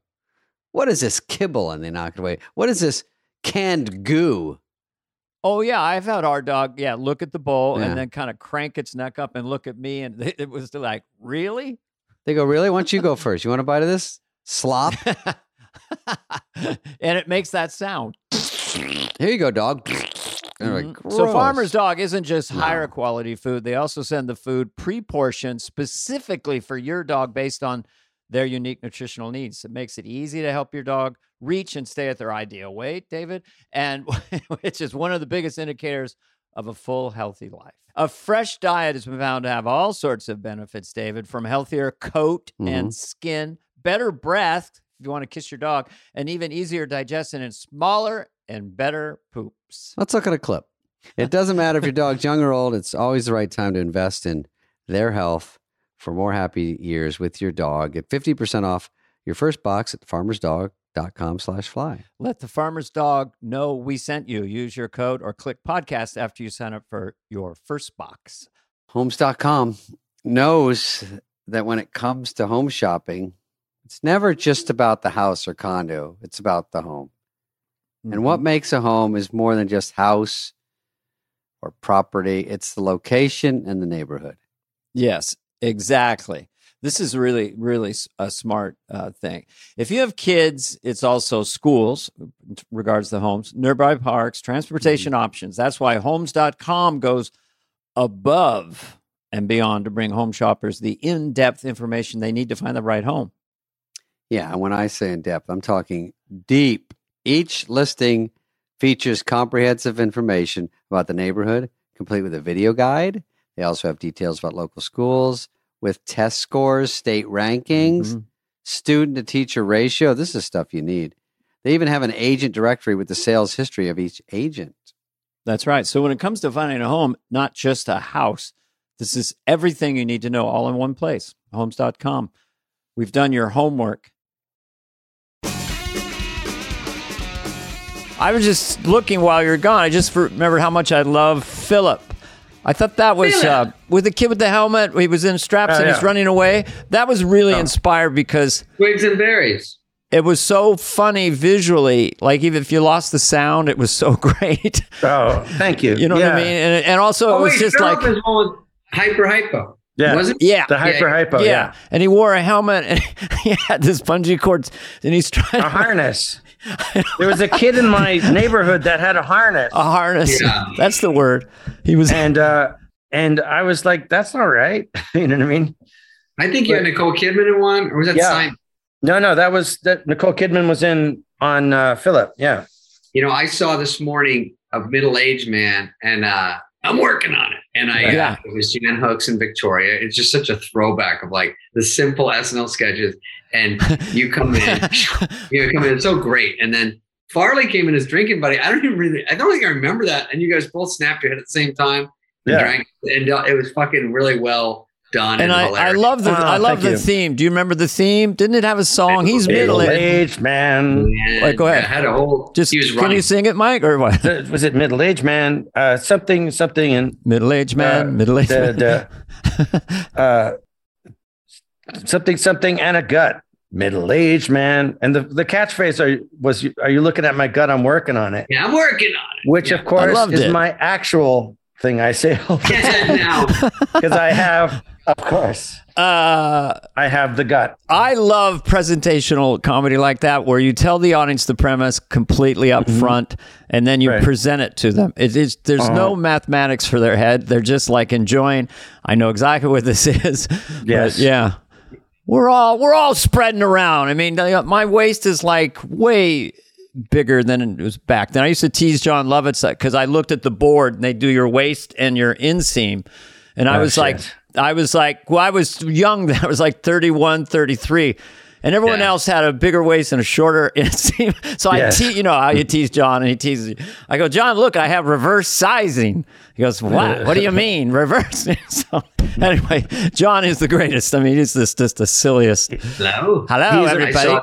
"What is this kibble?" and they knock it away. What is this canned goo? Oh yeah, I've had our dog. Yeah, look at the bowl Yeah. and then kind of crank its neck up and look at me, and it was like, really? They go, "Really? Why don't you go first? You want a bite of this slop? and it makes that sound. Here you go, dog." Like, Mhm. So farmer's dog isn't just higher quality food. They also send the food pre-portioned specifically for your dog based on their unique nutritional needs. It makes it easy to help your dog reach and stay at their ideal weight, David, and which is one of the biggest indicators of a full healthy life. A fresh diet has been found to have all sorts of benefits, David, from healthier coat and mm-hmm. skin, better breath if you want to kiss your dog, and even easier digestion and smaller and better poops. Let's look at a clip. It doesn't matter if your dog's young or old, it's always the right time to invest in their health for more happy years with your dog. Get 50% off your first box at farmersdog.com slash fly. Let the farmer's dog know we sent you. Use your code or click podcast after you sign up for your first box. Homes.com knows that when it comes to home shopping, it's never just about the house or condo, it's about the home. And what mm-hmm. makes a home is more than just house or property, it's the location and the neighborhood. Yes, exactly. This is really, really a smart uh, thing. If you have kids, it's also schools, in regards to homes, nearby parks, transportation options. That's why homes.com goes above and beyond to bring home shoppers the in depth information they need to find the right home. Yeah, and when I say in depth, I'm talking deep. Each listing features comprehensive information about the neighborhood, complete with a video guide. They also have details about local schools with test scores, state rankings, Mhm. student to teacher ratio. This is stuff you need. They even have an agent directory with the sales history of each agent. That's right. So when it comes to finding a home, not just a house, this is everything you need to know all in one place. Homes.com. We've done your homework. I was just looking while you're gone. I just remembered how much I love Philip. I thought that was uh, with the kid with the helmet. He was in straps Oh, and he's running away. That was really Oh. inspired because Twigs and berries. it was so funny visually. Like even if you lost the sound, it was so great. Oh, thank you. You know yeah. what I mean? And, and also, Oh, it was wait, just like, is one hyper hypo. Yeah. Was it? yeah, The hyper hypo. yeah. Yeah. And he wore a helmet and he had this bungee cord and he's trying A to harness. There was a kid in my neighborhood that had a harness. a harness. Yeah. That's the word. He was. And uh and I was like, that's not right. you know what I mean? I think you had Nicole Kidman in one, or was that Yeah. Simon? No, no, that was that Nicole Kidman was in on uh Philip. Yeah. You know, I saw this morning a middle aged man, and uh, I'm working on it. And I, Yeah. uh, it was Jan Hooks and Victoria. It's just such a throwback of like the simple SNL sketches. And you come in, you come in, it's so great. And then Farley came in as drinking buddy. I don't even really, I don't think I remember that. And you guys both snapped your head at the same time and Yeah. drank. And uh, it was fucking really well done. and I, I love the Oh, I love the you. theme. Do you remember the theme? Didn't it have a song? He's Middle middle aged. aged man. And, Wait, go ahead. uh, had a whole, Just he can running. you sing it, Mike, or what? The- Was it middle aged man? Uh something something and Middle aged man. Uh, middle aged the, man. the uh something something and a gut. Middle aged man. And the, the catchphrase are was are you looking at my gut? I'm working on it. yeah, I'm working on it. Which Yeah. of course is it. my actual thing I say all the time. now. because I have, of course, uh, I have the gut. I love presentational comedy like that, where you tell the audience the premise completely up front, and then you Right. present it to them. It is there's no mathematics for their head; they're just like enjoying. I know exactly what this is. but Yes. yeah. We're all we're all spreading around. I mean, uh, my waist is like way bigger than it was back then. I used to tease Jon Lovitz uh, because I looked at the board and they do your waist and your inseam. And I Oh, was like. I was like, well, I was young. I was like 31, 33. And everyone Yeah. else had a bigger waist and a shorter inseam. So Yes. I, te- you know, how you tease Jon and he teases you. I go, Jon, look, I have reverse sizing. He goes, what? What do you mean reverse? so anyway, Jon is the greatest. I mean, he's just, just the silliest. Hello. Hello, He's- everybody. I saw,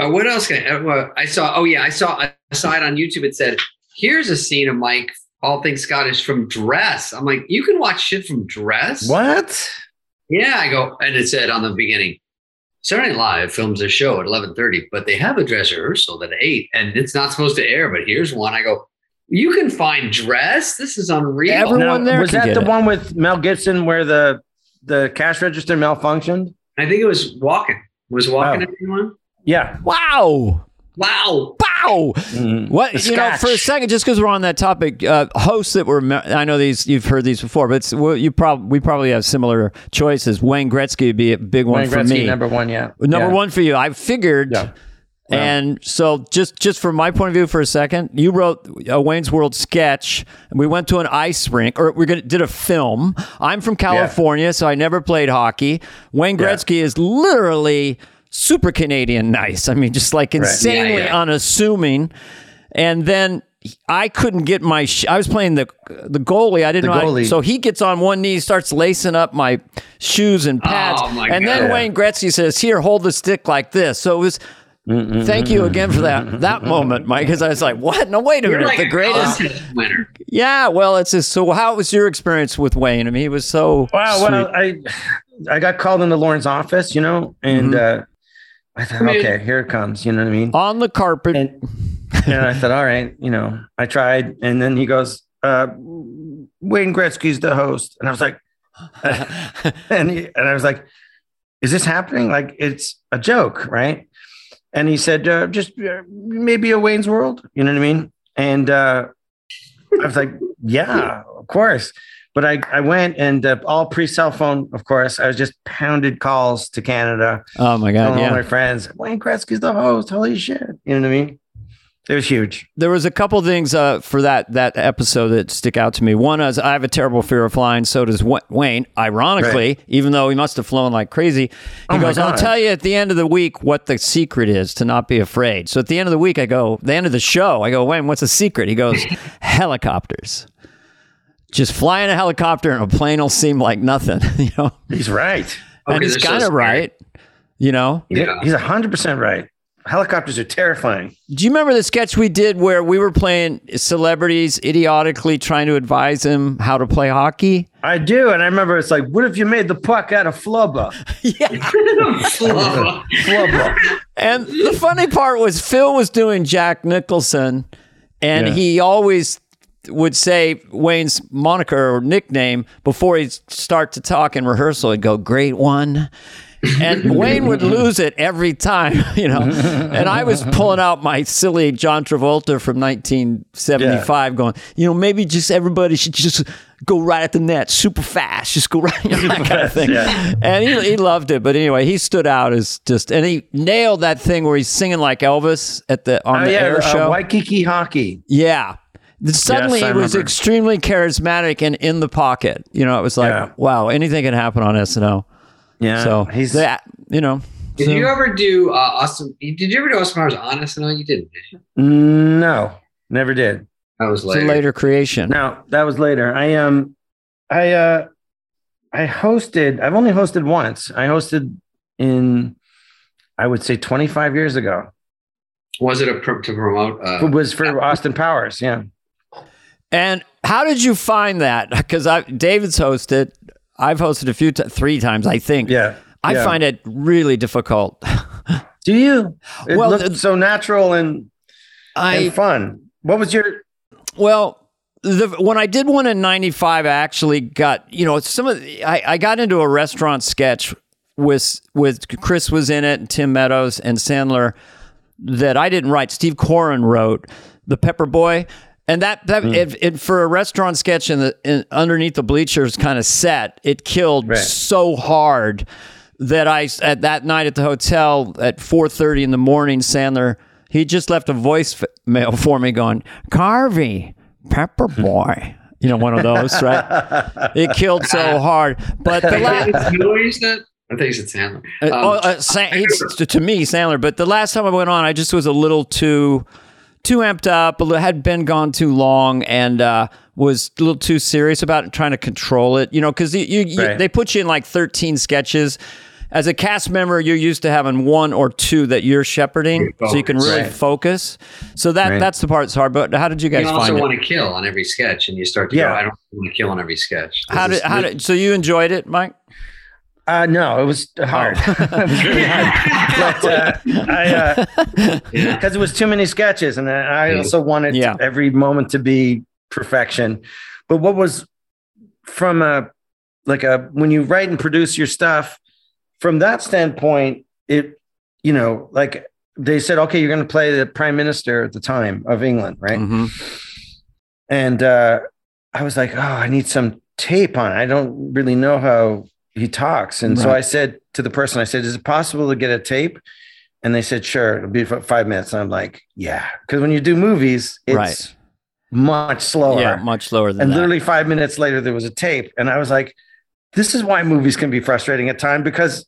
uh, what else? Can I, uh, I saw. Oh yeah, I saw a side on YouTube. It said, "Here's a scene of Mike, all things Scottish from Dress." I'm like, you can watch shit from Dress. What? Yeah, I go, and it said on the beginning, Saturday Night Live films a show at 11:30, but they have a dress rehearsal at eight, and it's not supposed to air. But here's one. I go, you can find Dress. This is unreal. Everyone Now, there was that the it. one with Mel Gibson where the the cash register malfunctioned? I think it was walking. Was walking Oh. everyone? Yeah. Wow. Wow. Wow. Mhm. What you know? For a second, just because we're on that topic, uh, hosts that were I know these you've heard these before, but it's, well, you probably we probably have similar choices. Wayne Gretzky would be a big one for Gretzky, me. number one. Yeah. Number Yeah. one for you. I figured. Yeah. Wow. And so, just just from my point of view, for a second, you wrote a Wayne's World sketch, and we went to an ice rink, or we did a film. I'm from California, so I never played hockey. Wayne Yeah. Gretzky is literally super Canadian nice. I mean, just like insanely Yeah, yeah. unassuming. And then I couldn't get my. Sh- I was playing the the goalie. I didn't The know. how- goalie. so he gets on one knee, starts lacing up my shoes and pads, Oh, my and then Wayne Gretzky says, "Here, hold the stick like this." So it was. Thank you again for that that moment, Mike. Because I was like, "What? No, wait a You're minute, like the greatest." winner. Yeah, well, it's just so. How was your experience with Wayne? I mean, he was so. Wow. sweet. Well, I I got called into Lorne's office, you know, and uh, I thought, Come in. okay, here it comes. You know what I mean? on the carpet. And, and I thought, all right, you know, I tried, and then he goes, uh, Wayne Gretzky's the host, and I was like, and he, and I was like, is this happening? Like it's a joke, right? And he said, uh, just uh, maybe a Wayne's World, you know what I mean? And uh, I was like, yeah, of course. But I, I went and uh, all pre cell phone, of course. I was just pounded calls to Canada, oh my God! telling all my friends, Wayne Gretzky's the host. Holy shit. You know what I mean? It was huge. there was a couple things uh, for that that episode that stick out to me. One is I have a terrible fear of flying. So does Wayne. Ironically, even though he must have flown like crazy, he Oh goes, "I'll tell you at the end of the week what the secret is to not be afraid." So at the end of the week, I go, the end of the show, I go, Wayne, what's the secret? He goes, helicopters. Just fly in a helicopter and a plane will seem like nothing, you know. He's right. Oh, and 'cause he's they're kind of scary. right, you know. He's, Yeah. he's 100% right. Helicopters are terrifying. Do you remember the sketch we did where we were playing celebrities idiotically trying to advise him how to play hockey? I do. And I remember it's like, what if you made the puck out of flubber? yeah. Flubber. Flubber. And the funny part was Phil was doing Jack Nicholson, and Yeah. he always would say Wayne's moniker or nickname before he'd start to talk in rehearsal. He'd go, Great one. And Wayne would lose it every time, you know. And I was pulling out my silly John Travolta from 1975, going, you know, maybe just everybody should just go right at the net, super fast, just go right, you know, that kind of thing. Yeah. And he, he loved it. But anyway, he stood out as just, and he nailed that thing where he's singing like Elvis at the on Oh, the yeah. air uh, show. Waikiki hockey. Yeah. Then Suddenly Yes, I he was extremely charismatic and in the pocket. You know, it was like, Yeah. wow, anything can happen on SNL. Yeah. so he's that, you know. Did so- you ever do uh, Austin? Did you ever do Austin Powers on SNL? You didn't, did you? no, never did. That was it's a later. later creation. No, that was later. I um, I uh, I hosted. I've only hosted once. I hosted in, I would say, 25 years ago. Was it a pr- to promote? Uh, It was for Austin Powers. Yeah. And how did you find that? Because I David's hosted. I've hosted a few, t- three times, I think. Yeah. I yeah. find it really difficult. Do you? It Well, looked so natural and, I and fun. What was your? Well, the, when I did one in '95, I actually got you know some of the, I, I got into a restaurant sketch with with Chris was in it, and Tim Meadows and Sandler that I didn't write. Steve Koren wrote the Pepper Boy. And that that it, it for a restaurant sketch in the in, underneath the bleachers kind of set, it killed Right. so hard that I at that night at the hotel at 4:30 in the morning Sandler he just left a voicemail for me going Carvey Pepper Boy you know one of those right it killed so hard but the last you know what you said? I think it's said Sandler. uh, Um, oh, uh, Sa- he's, to, to me, Sandler. But the last time I went on, I just was a little too, too amped up. a little- Had been gone too long, and uh, was a little too serious about it, trying to control it. You know, because you, you, you- Right. they put you in like thirteen sketches. As a cast member, you're used to having one or two that you're shepherding, so you can really Right. focus. So that Right. that's the part that's hard. But how did you guys you also find it? want to kill on every sketch, and you start to Yeah. go, I don't want to kill on every sketch. How did how did so you enjoyed it, Mike? Uh, no, it was hard. Oh. it was really hard. But uh, I, because it was too many sketches, and I also wanted Yeah. every moment to be perfection. But what was from a like a when you write and produce your stuff from that standpoint, it you know like they said, okay, you're going to play the prime minister at the time of England, right? Mhm. And uh, I was like, oh, I need some tape on. it. I don't really know how he talks. And so I said to the person, I said, is it possible to get a tape? And they said, sure, it'll be for five minutes. And I'm like, yeah. Because when you do movies, it's Right. much slower. Yeah, much slower than that. and that. literally five minutes later, there was a tape. And I was like, this is why movies can be frustrating at times because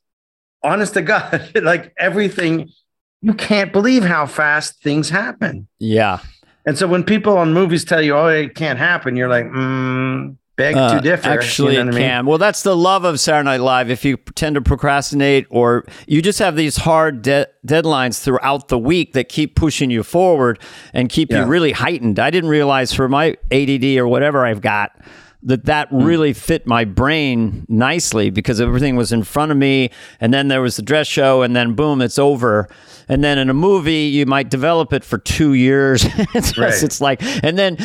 honest to God, like everything, you can't believe how fast things happen. Yeah. And so when people on movies tell you, "Oh, it can't happen," you're like, mm, "Beg Uh, to differ." Actually, you know it I mean? Well, that's the love of Saturday Night Live. If you tend to procrastinate or you just have these hard de- deadlines throughout the week that keep pushing you forward and keep you really heightened. I didn't realize for my ADD or whatever I've got that that Hmm. really fit my brain nicely because everything was in front of me and then there was the dress show and then boom it's over and then in a movie you might develop it for two years it's, just- it's like and then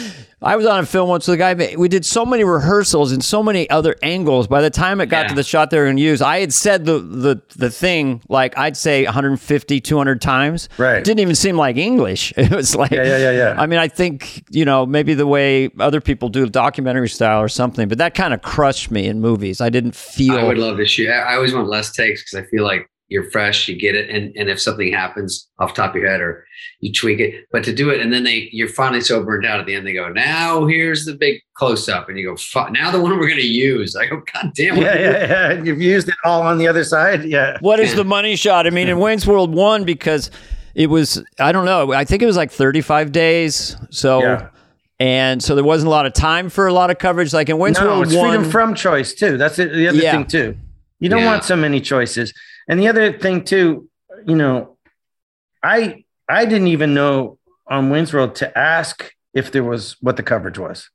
I was on a film once with a guy. We did so many rehearsals and so many other angles. By the time it got Yeah. to the shot they were going to use, I had said the, the the thing like I'd say 150, 200 times. Right. It didn't even seem like English. It was like, Yeah, yeah, yeah, yeah. I mean, I think you know maybe the way other people do documentary style or something, but that kind of crushed me in movies. I didn't feel. I would love to shoot. I I always want less takes because I feel like you're fresh, you get it, and and if something happens off the top of your head or you tweak it, but to do it and then they you're finally so burned out at the end, they go, now here's the big close up, and you go, now the one we're gonna use. I go, God damn, what yeah, you doing?" yeah, yeah. You've used it all on the other side. Yeah. What is the money shot? I mean, in Wayne's World one because it was I don't know. I think it was like 35 days. So Yeah. and so there wasn't a lot of time for a lot of coverage. Like in Wayne's No, World it's one, freedom from choice too. That's it, the other Yeah. thing too. You don't Yeah. want so many choices. And the other thing too, you know, I I didn't even know on Wayne's World to ask if there was what the coverage was.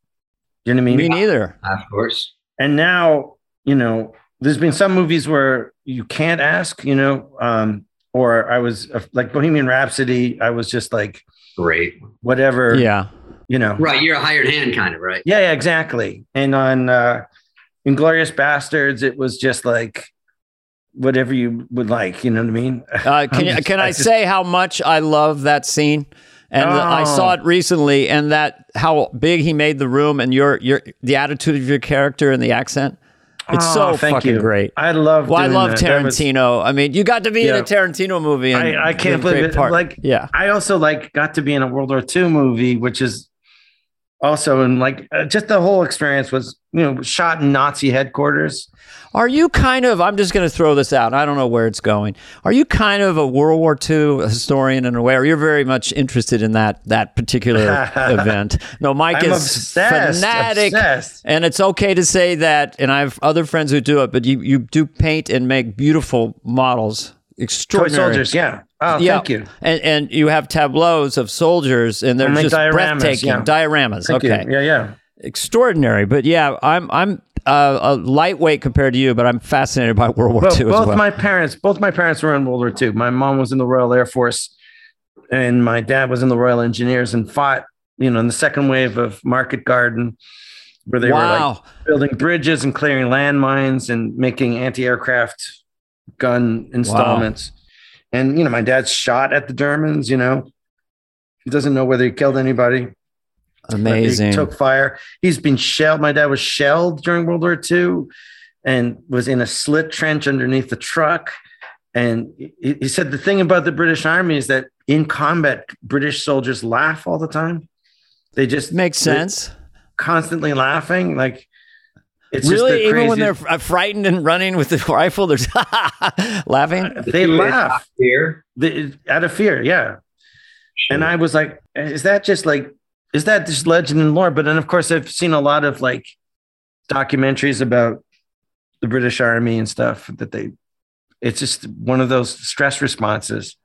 You know what I mean? me neither. Of course. and now you know there's been some movies where you can't ask you know um or i was like bohemian rhapsody i was just like Great. whatever Yeah. you know Right. You're a hired hand, kind of, right? yeah, yeah exactly and on uh Inglourious Basterds it was just like whatever you would like you know what i mean Uh, can just- can I, just- say how much I love that scene? And I Oh. saw it recently, and that how big he made the room, and your your the attitude of your character and the accent. It's Oh, so fucking you. great. i love Well, I love that. That was- Tarantino. I mean, you got to be in a Tarantino movie. And I- I can't believe it. part. Like- yeah, I also like got to be in a World War II movie, which is also and like uh, just the whole experience was you know shot in Nazi headquarters. Are you kind of? I'm just going to throw this out. I don't know where it's going. Are you kind of a World War II historian in a way, or you're very much interested in that that particular event? No, Mike I'm is obsessed, fanatic, obsessed. and it's okay to say that. And I have other friends who do it, but you you do paint and make beautiful models, extraordinary Toy soldiers, yeah. Oh, Yeah. thank you. And and you have tableaus of soldiers, and they're make just dioramas, breathtaking yeah. dioramas. Thank okay, you. Yeah, yeah. extraordinary. But yeah, I'm I'm uh, a lightweight compared to you, but I'm fascinated by World War Well, II both as well. my parents, both my parents were in World War II. My mom was in the Royal Air Force, and my dad was in the Royal Engineers and fought, you know, in the second wave of Market Garden, where they were like building bridges and clearing landmines and making anti-aircraft gun installments. And you know, my dad shot at the Germans. You know, he doesn't know whether he killed anybody. Amazing. He took fire. He's been shelled. My dad was shelled during World War II, and was in a slit trench underneath the truck. And he, he said the thing about the British Army is that in combat, British soldiers laugh all the time. They just Makes sense. Constantly laughing, like it's really, the even when they're f- uh, frightened and running with the rifle, they're laughing. they laugh Here. the, out of fear. Yeah. And I was like, is that just like, is that just legend and lore? But then, of course, I've seen a lot of like documentaries about the British Army and stuff that they, it's just one of those stress responses.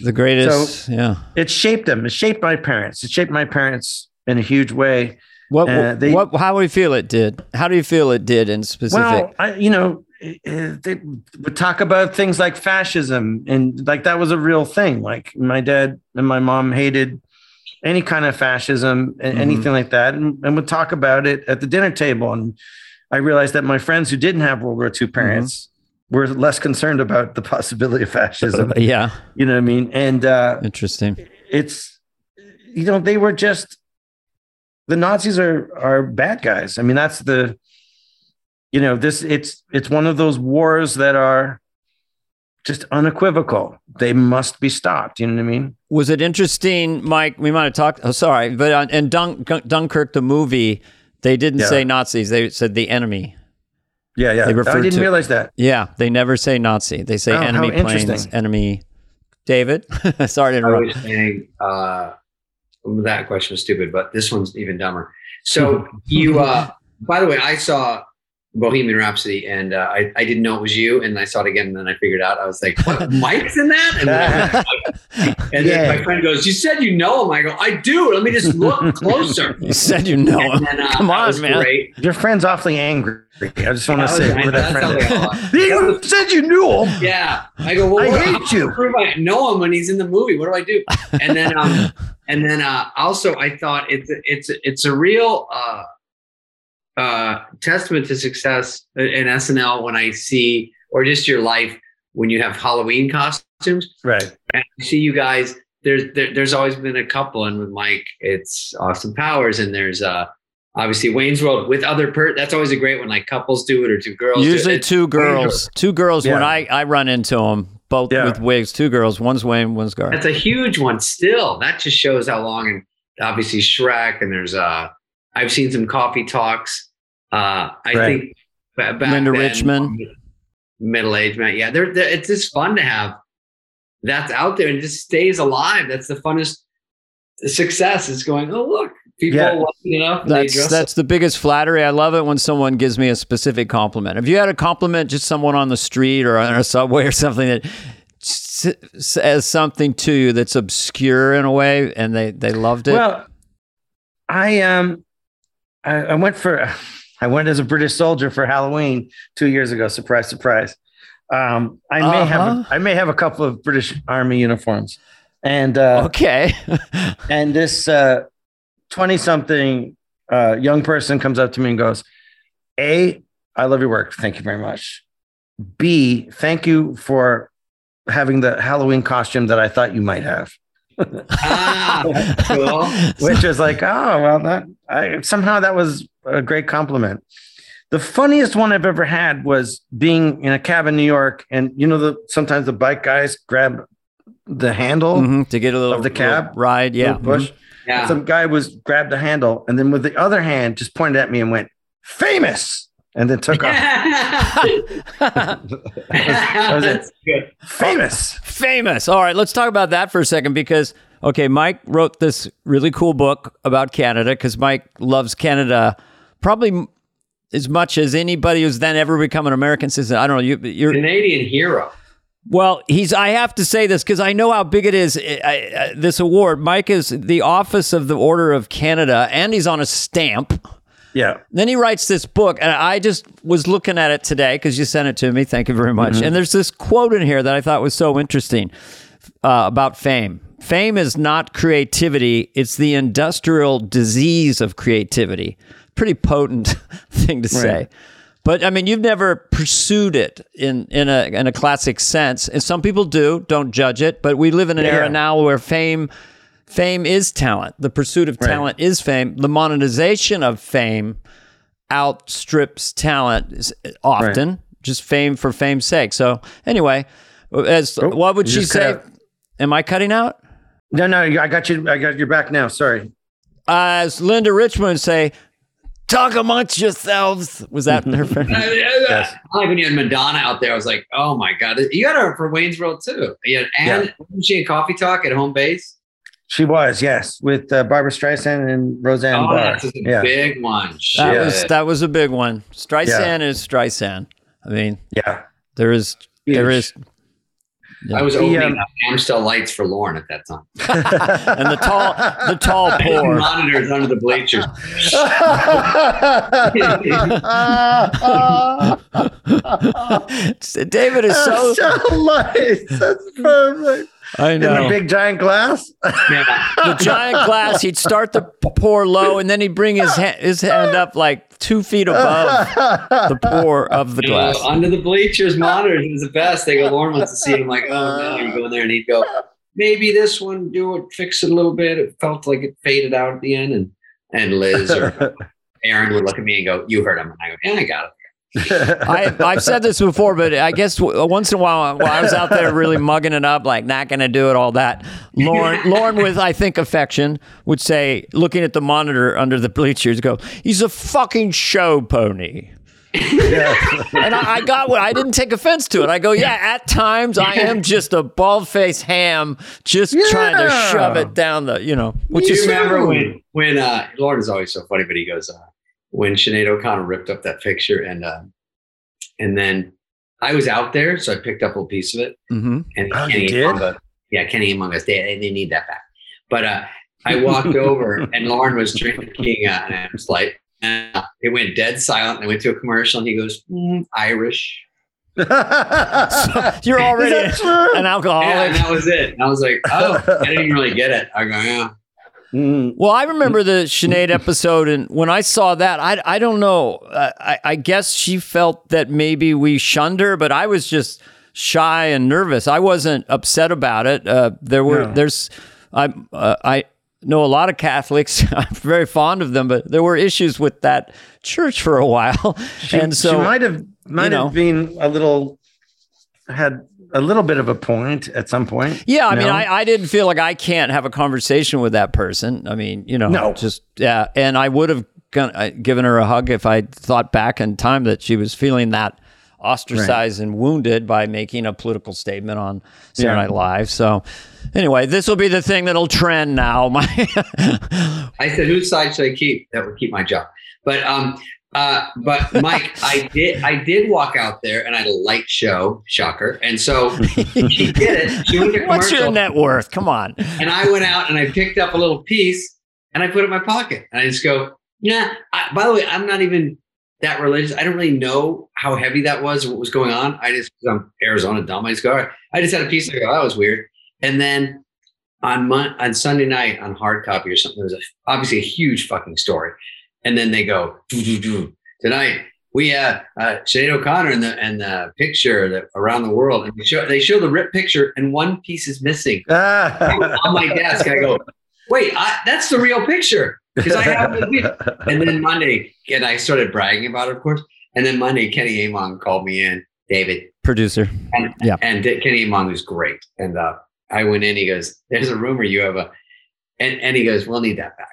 The greatest. yeah. It shaped them. It shaped my parents. It shaped my parents in a huge way. What? Uh, they- what? How do you feel it did? How do you feel it did in specific? Well, I, you know, eh, they would talk about things like fascism, and like that was a real thing. Like my dad and my mom hated any kind of fascism and Mhm. anything like that, and, and would talk about it at the dinner table. And I realized that my friends who didn't have World War II parents were less concerned about the possibility of fascism. yeah. you know what I mean? And uh, Interesting. it's you know they were just the Nazis are are bad guys. I mean that's the you know this it's it's one of those wars that are just unequivocal. They must be stopped. You know what I mean? Was it interesting, Mike? We might have talked. Oh, sorry, but on, in Dun, Dunkirk, the movie, they didn't Yeah. say Nazis. They said the enemy. Yeah, yeah. They I didn't to- realize that. Yeah, they never say Nazi. They say Oh, enemy planes, enemy. David, sorry to interrupt. I interrupt. was saying, uh, that question was stupid, but this one's even dumber. So you, uh, by the way, I saw Bohemian Rhapsody, and uh, I, I didn't know it was you, and I saw it again, and then I figured out I was like, "What? Mike's in that?" And then, and then Yeah. my friend goes, "You said you know him." I go, "I do. Let me just look closer." You said you know him. And then, uh, Come on, man. Great. Your friend's awfully angry. I just want to say was- where that that friend like. You said you knew him. Yeah, I go. Well, I what- hate you. Prove I know him when he's in the movie. What do I do? And then, um, and then uh, also, I thought it's it's it's a real uh, uh, testament to success in SNL when I see, or just your life when you have Halloween costumes. Right. And I see you guys. There's there, there's always been a couple, and with Mike, it's Austin Powers, and there's uh obviously Wayne's World with other per. That's always a great one. Like couples do it or two girls. do it. Usually two girls. Two girls when I, I run into them, both Yeah. with wigs. Two girls. One's Wayne, one's Gar. That's a huge one still. That just shows how long and obviously Shrek and there's uh I've seen some coffee talks. Uh I Right. think back Linda then, Richman. Middle aged man. Yeah, they're, they're- it's just fun to have that's out there and just stays alive. That's the funnest success is going, oh look, people Yeah. like it enough. That's that's the biggest flattery. I love it when someone gives me a specific compliment. If you had a compliment just someone on the street or on a subway or something that says something to you that's obscure in a way, and they they loved it. Well, I um, I, I went for, I went as a British soldier for Halloween two years ago. Surprise, surprise. Um, I may have, Uh-huh. a, I may have a couple of British Army uniforms, and uh, okay. and this twenty-something uh, young person comes up to me and goes, "A, I love your work. Thank you very much. B, thank you for having the Halloween costume that I thought you might have." ah, cool. which is like, oh well, that I, somehow that was a great compliment. The funniest one I've ever had was being in a cab in New York, and you know the sometimes the bike guys grab the handle Mhm, to get a little Of the cab? ride. Yeah. little push. Yeah. Some guy was grabbed the handle, and then with the other hand just pointed at me and went famous, and then took off. mhm. was it. That's good. Famous. Famous. All right, let's talk about that for a second because okay, Mike wrote this really cool book about Canada because Mike loves Canada probably as much as anybody who's then ever become an American citizen. I don't know. You, you're Canadian hero. well. He's. I have to say this because I know how big it is. Eh, I, I, this award. Mike is the Office of the Order of Canada, and he's on a stamp. Yeah. Then he writes this book, and I just was looking at it today because you sent it to me. Thank you very much. Mm-hmm. And there's this quote in here that I thought was so interesting uh, about fame. Fame is not creativity; it's the industrial disease of creativity. Pretty potent thing to say. Right. But I mean, you've never pursued it in in a in a classic sense, and some people do. Don't judge it. But we live in an Yeah. era now where fame fame is talent. The pursuit of Right. talent is fame. The monetization of fame outstrips talent often. Just fame for fame's sake. So anyway, as Oh, what would she say? out. Am I cutting out? No, no, I got you. I got your back now. Sorry. As Linda Richman would say, talk amongst yourselves. Was that in her friend? Yes. I like when you had Madonna out there. I was like, oh my god, you got her for Wayne's World too. You had Anne, wasn't she in Coffee Talk at home base? She was, yes, with uh, Barbra Streisand and Roseanne oh, Barr. that's a Yeah. big one. That was that was a big one. Streisand is Streisand. I mean, Yeah. there is there is I was The, opening um, up Amstel lights for Lorne at that time. and the tall the tall poor. Monitors under the bleachers. David is so so nice. That's perfect. I In the big giant glass. Yeah. the giant glass, he'd start the pour low, and then he'd bring his ha- his hand up like two feet above the pour of the You know, glass. under the bleachers, monitors it was the best. They go, Lorne wants to see it. I'm like, oh no. You go in there and he'd go, maybe this one, do it, fix it a little bit. It felt like it faded out at the end. And and Liz or Aaron would look at me and go, you heard him. And I go, yeah, I got it. I, I've said this before, but I guess w- once in a while, while I was out there really mugging it up, like not going to do it, all that. Lorne, Lorne, with I think affection, would say, looking at the monitor under the bleachers, go, "He's a fucking show pony." Yeah. And I, I got what I didn't take offense to it. I go, yeah, at times I am just a bald faced ham, just trying to shove it down the, you know, which you is remember when when uh Lorne is always so funny, but he goes uh when Sinead O'Connor ripped up that picture and uh and then I was out there, so I picked up a piece of it Mhm. and Oh, you Kenny did? Aymong goes, yeah, Kenny Aymong us, they, they need that back. But uh I walked over and Lorne was drinking uh, an Amstel Light. And uh, it went dead silent. And I went to a commercial and he goes, "Mm, Irish. you're already Is that true? an Yeah, alcoholic. and that was it. And I was like, oh, I didn't really get it. I go, yeah. Mm. Well, I remember the Sinead episode, and when I saw that, I I don't know. I I guess she felt that maybe we shunned her, but I was just shy and nervous. I wasn't upset about it. Uh, there were No. there's I uh, I know a lot of Catholics. I'm very fond of them, but there were issues with that church for a while, She, and so she might have might know. have been a little had a little bit of a point at some point. Yeah, I mean, I, I didn't feel like I can't have a conversation with that person. I mean, you know, No. just yeah, and I would have gone- uh, given her a hug if I thought back in time that she was feeling that ostracized and wounded by making a political statement on Saturday Yeah. Night Live. So, anyway, this will be the thing that'll trend now. My I said, whose side should I keep? That would keep my job. But um, uh, but Mike, I did I did walk out there and I had a light show, shocker. And so she did it. She went to what's your net worth? Come on. and I went out and I picked up a little piece and I put it in my pocket. And I just go, yeah. I, by the way, I'm not even that religious. I don't really know how heavy that was, or what was going on. I just I'm Arizona dumb. I just go, right. I just had a piece. I go, that was weird. And then on Mon- on Sunday night on hard copy or something, there was a, obviously a huge fucking story. And then they go, "Doo, doo, doo. tonight we have uh, Sinead O'Connor and the and the picture that around the world. And they show, they show the rip picture and one piece is missing on my desk. I go, wait, I, that's the real picture because I have the And then Monday, and I started bragging about it, of course. And then Monday, Kenny Aymong called me in, David, Producer. and Yeah. and Kenny Aymong was great. And uh, I went in. He goes, "There's a rumor you have a," and and he goes, "We'll need that back."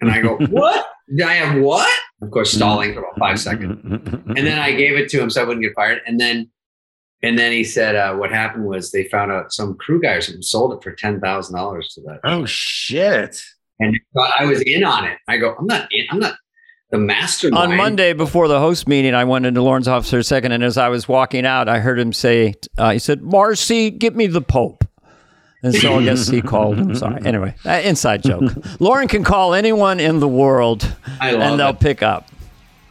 And I go, "What? Did I have what?" Of course, stalling for about five seconds. And then I gave it to him so I wouldn't get fired. And then, and then he said, uh, "What happened was they found out some crew guy or something sold it for ten thousand dollars to that." oh shit. And I was in on it. I go, "I'm not in. I'm not the mastermind." On Monday before the host meeting, I went into Lorne's office for a second, and as I was walking out, I heard him say, uh, "He said, Marcy, get me the Pope." And so I guess he called. I'm sorry. Anyway, uh, inside joke. Lorne can call anyone in the world, and they'll it. pick up.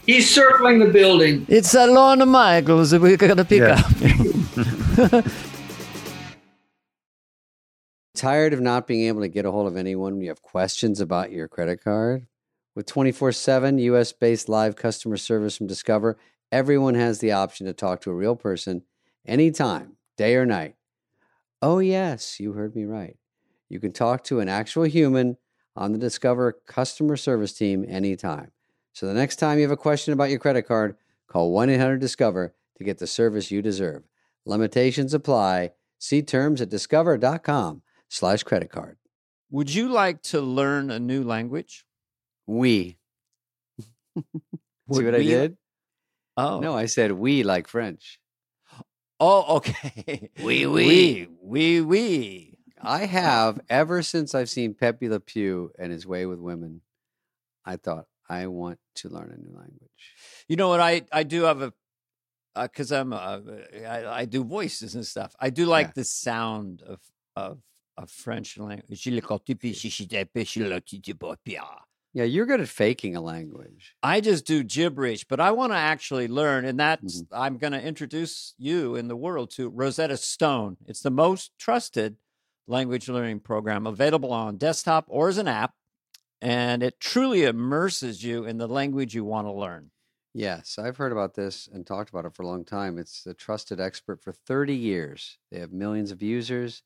He's circling the building. It's a Lorne Michaels. We're gonna pick Yeah. up. Tired of not being able to get a hold of anyone when you have questions about your credit card? With 24 7 US based live customer service from Discover, everyone has the option to talk to a real person anytime, day or night. Oh, yes, you heard me right. You can talk to an actual human on the Discover customer service team anytime. So the next time you have a question about your credit card, call 1 800 Discover to get the service you deserve. Limitations apply. See terms at discover.com slash credit card. Would you like to learn a new language? We. See what I did? Oh No, I said we like French. Oh, okay. Oui, oui, oui, oui. I have ever since I've seen Pepe Le Pew and his way with women. I thought I want to learn a new language. You know what? I I do have a because I'm uh, I, I do voices and stuff. I do like Yeah. the sound of of of French language. Yeah, you're good at faking a language. I just do gibberish, but I want to actually learn, and that's Mm-hmm. I'm going to introduce you in the world to Rosetta Stone. It's the most trusted language learning program available on desktop or as an app, and it truly immerses you in the language you want to learn. Yes, I've heard about this and talked about it for a long time. It's a trusted expert for 30 years. They have millions of users,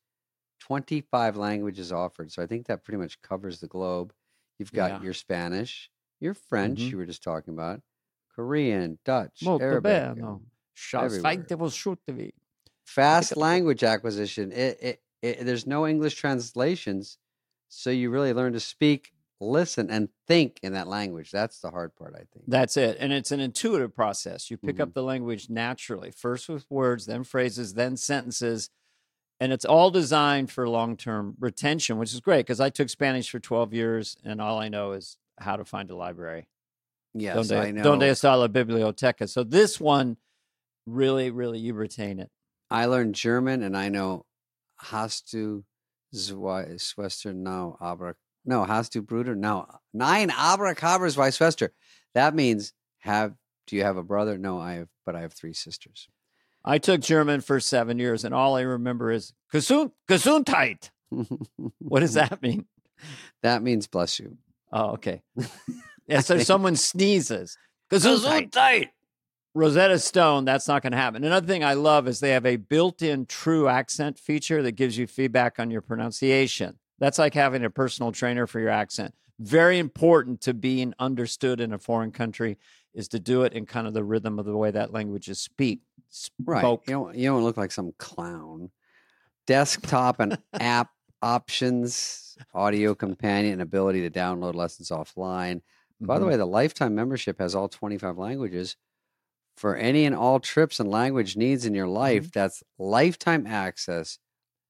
25 languages offered. So I think that pretty much covers the globe. You've got Yeah. your Spanish, your French, Mhm. you were just talking about, Korean, Dutch, Molto Arabic. bene. everywhere. fight devil shoot the way. Fast language acquisition. It, it, it, there's no English translations. So you really learn to speak listen and think in that language. That's the hard part, I think. That's it. And it's an intuitive process. You pick Mhm. up the language naturally, first with words, then phrases, then sentences. And it's all designed for long term retention, which is great because I took Spanish for 12 years and all I know is how to find a library. Yes, donde, I know. donde está la biblioteca? So this one, really, really, you retain it. I learned German and I know hast du zwei now No, aber no, hast du Bruder? No, nine abracabras Schwester. That means have. Do you have a brother? No, I have, but I have three sisters. I took German for seven years and all I remember is Gesund, Gesundheit. What does that mean? that means bless you. Oh, okay. Yeah, so someone sneezes. Gesundheit. Gesundheit. Rosetta Stone, that's not going to happen. Another thing I love is they have a built in true accent feature that gives you feedback on your pronunciation. That's like having a personal trainer for your accent. Very important to being understood in a foreign country is to do it in kind of the rhythm of the way that language is speak. Right. You don't, you don't look like some clown. Desktop and app options, audio companion, ability to download lessons offline. By the Mhm. way, the lifetime membership has all 25 languages. For any and all trips and language needs in your life, that's lifetime access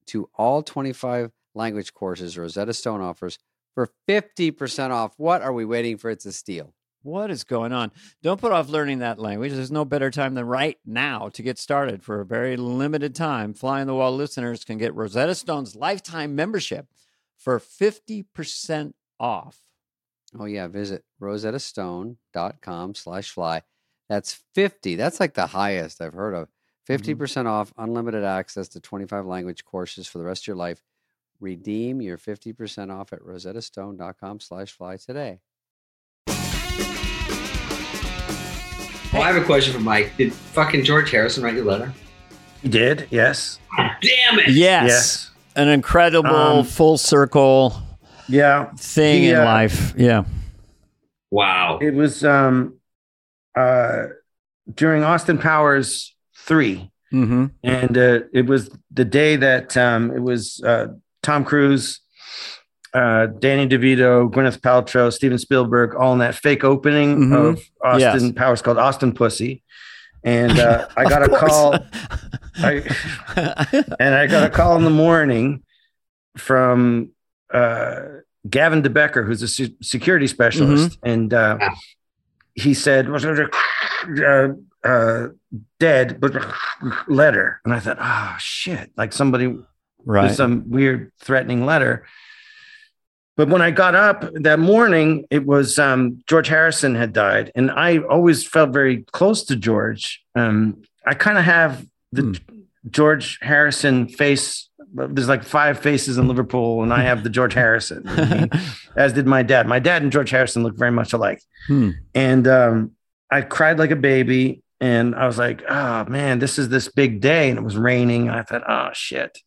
to all 25 language courses Rosetta Stone offers for 50% off. What are we waiting for? It's a steal. What is going on? Don't put off learning that language. There's no better time than right now to get started. For a very limited time, Fly on the Wall listeners can get Rosetta Stone's lifetime membership for 50% off. Oh yeah, visit rosettastone.com slash fly. That's 50. That's like the highest I've heard of. Mm-hmm. 50% off, unlimited access to 25 language courses for the rest of your life. Redeem your 50% off at rosettastone.com slash fly today. Well, I have a question for Mike. Did fucking George Harrison write your letter? You did, yes, Damn it! Yes. yes, An incredible Um, full circle yeah. thing he, in uh, life. Yeah. Wow. It was um, uh, during Austin Powers three, Mm-hmm. and uh, it was the day that um, it was uh, Tom Cruise, uh, Danny DeVito, Gwyneth Paltrow, Steven Spielberg, all in that fake opening Mhm. of Austin Yes. Powers called Austin Pussy, and uh, I got a call. I, and I got a call in the morning from uh, Gavin DeBecker, who's a se- security specialist, and uh, he said, "Was it a uh, uh, dead but letter?" And I thought, "Oh shit!" Like somebody with right. some weird threatening letter. But when I got up that morning, it was um, George Harrison had died, and I always felt very close to George. Um, I kind of have the Hmm. George Harrison face. There's like five faces in Liverpool, and I have the George Harrison, mean, as did my dad. My dad and George Harrison look very much alike. Hmm. And um, I cried like a baby. And I was like, oh man, this is this big day. And it was raining. And I thought, oh shit,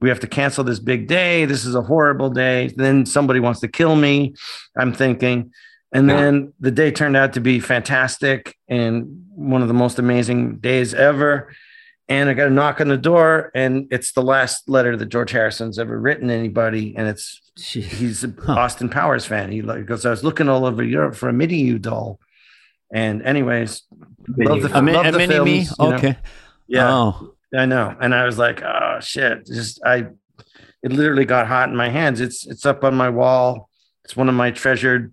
we have to cancel this big day. This is a horrible day. Then somebody wants to kill me. I'm thinking. And Yeah. then the day turned out to be fantastic and one of the most amazing days ever. And I got a knock on the door, and it's the last letter that George Harrison's ever written anybody. And it's Gee. he's a Huh. Austin Powers fan. He goes, I was looking all over Europe for a mini you doll. And anyways, love the, A, love a the mini me? films, you know. Okay. Yeah, Oh. I know. And I was like, oh shit. Just I it literally got hot in my hands. It's it's up on my wall. It's one of my treasured.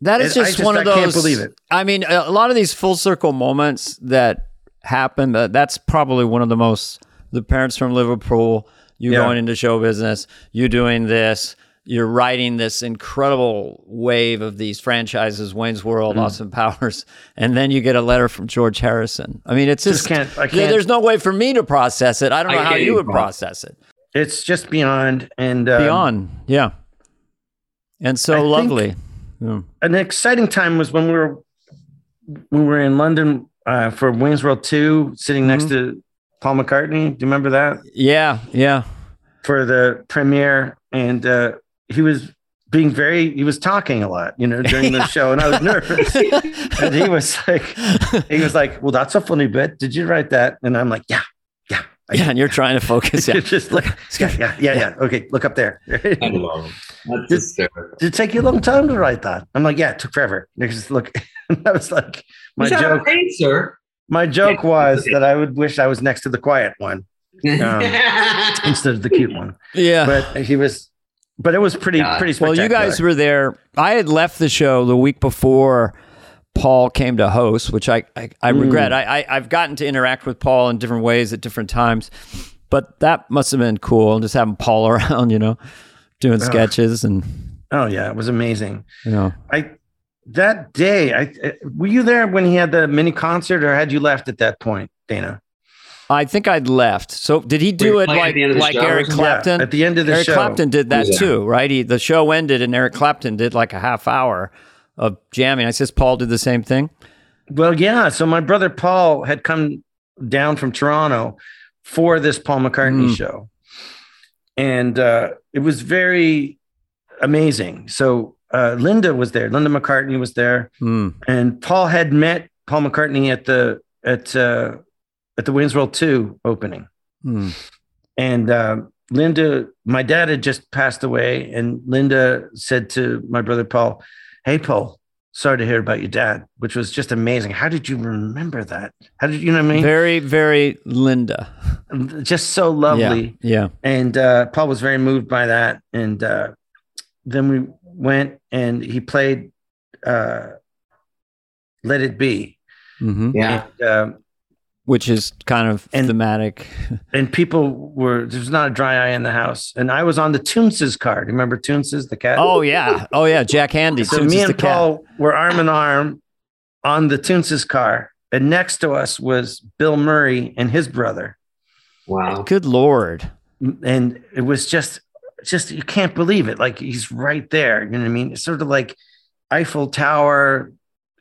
That is just, just- one of those. can't believe it. I mean, a a lot of these full circle moments that happen. Uh, that's probably one of the most. The parents from Liverpool, you Yeah. going into show business, you doing this, you're riding this incredible wave of these franchises, Wayne's World, Mm. Austin Powers, and then you get a letter from George Harrison. I mean, it's Just just, can't I can't there's no way for me to process it. I don't I know how you would process it. it's just beyond and uh, Beyond, yeah, and I so think- lovely. Yeah. an exciting time was when we were we were in London uh, for Wayne's World 2, sitting next Mm-hmm. to Paul McCartney. Do you remember that? yeah, yeah. For the premiere. And uh, he was being very he was talking a lot, you know, during the show, and I was nervous. and he was like, he was like, Well, that's a funny bit. Did you write that? And I'm like, Yeah, yeah. I yeah, and you're trying to focus. Yeah. just like, yeah, yeah, yeah, yeah. Okay, look up there. I love him. Did- Did it take you a long time to write that? I'm like, yeah, it took forever. Because look, I was like, my Is joke, right, sir? my joke was that I would wish I was next to the quiet one Um, instead of the cute one. Yeah. But he was, but it was pretty, Yeah. pretty well, you guys were there. I had left the show the week before Paul came to host, which I I, I Mm. regret. I, I I've gotten to interact with Paul in different ways at different times, but that must have been cool. And just having Paul around, you know, doing Ugh. sketches and Oh yeah, it was amazing. you know. I that day, I uh, were you there when he had the mini concert, or had you left at that point, Dana? I think I'd left. So did he do it like the end of the like show Eric? Clapton? Yeah, at the end of the show. Eric show. Clapton did that Yeah. too, right? He, the show ended and Eric Clapton did like a half hour of jamming. I says Paul did the same thing. Well, yeah. So my brother Paul had come down from Toronto for this Paul McCartney Mm. show, and uh, it was very amazing. So uh, Linda was there. Linda McCartney was there, Hmm. and Paul had met Paul McCartney at the at uh, at the Wayne's World Two opening. Hmm. And uh, Linda, my dad had just passed away, and Linda said to my brother Paul, "Hey, Paul, sorry to hear about your dad," which was just amazing. How did you remember that? How did you know what I mean? Very, very Linda. just so lovely. Yeah. And uh, Paul was very moved by that. And uh, then we went and he played uh, "Let It Be," hmm Yeah. and, um, Which is kind of And- thematic. and people were there was not a dry eye in the house. And I was on the Toonces card. Remember Toonces, the cat? Oh yeah. Oh yeah. Jack Handey. So Toons me is the and cat. Paul were arm in arm on the Toonces car, and next to us was Bill Murray and his brother, Wow. Good lord. and it was just, just you can't believe it. Like he's right there. You know what I mean? It's sort of like Eiffel Tower,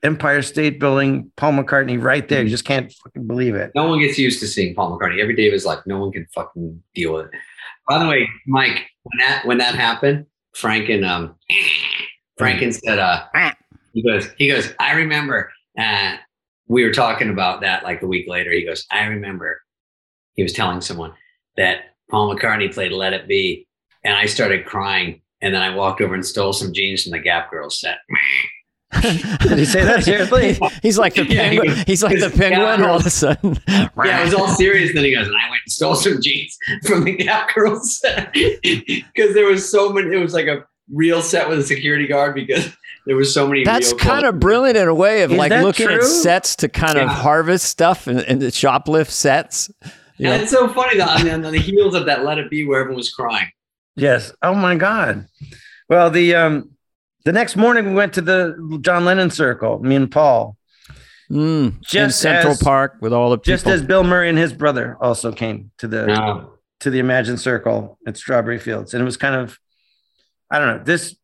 Empire State Building, Paul McCartney right there. You just can't fucking believe it. No one gets used to seeing Paul McCartney. Every day of his life, no one can fucking deal with it. By the way, Mike, when that when that happened, Franken um Franken said uh he goes, he goes, I remember uh we were talking about that like a week later. He goes, I remember he was telling someone that Paul McCartney played Let It Be, and I started crying. And then I walked over and stole some jeans from the Gap Girls set. Did he say that seriously? He's like the Yeah, he penguin. He's like the penguin all of a girls." sudden. Yeah, it was all serious. Then he goes, and I went and stole some jeans from the Gap Girls because there was so many. It was like a real set with a security guard because there was so many. That's kind of brilliant in a way of Is like that looking at sets to kind of harvest stuff and, and shoplift sets. Yeah, And it's so funny that on the, on the heels of that "Let It Be," where everyone was crying. Yes. Oh my God. Well, the um the next morning we went to the John Lennon circle, me and Paul. Mm, in Just Central as- Park with all the people. Just as Bill Murray and his brother also came to the No. to the Imagine Circle at Strawberry Fields. And it was kind of I don't know, this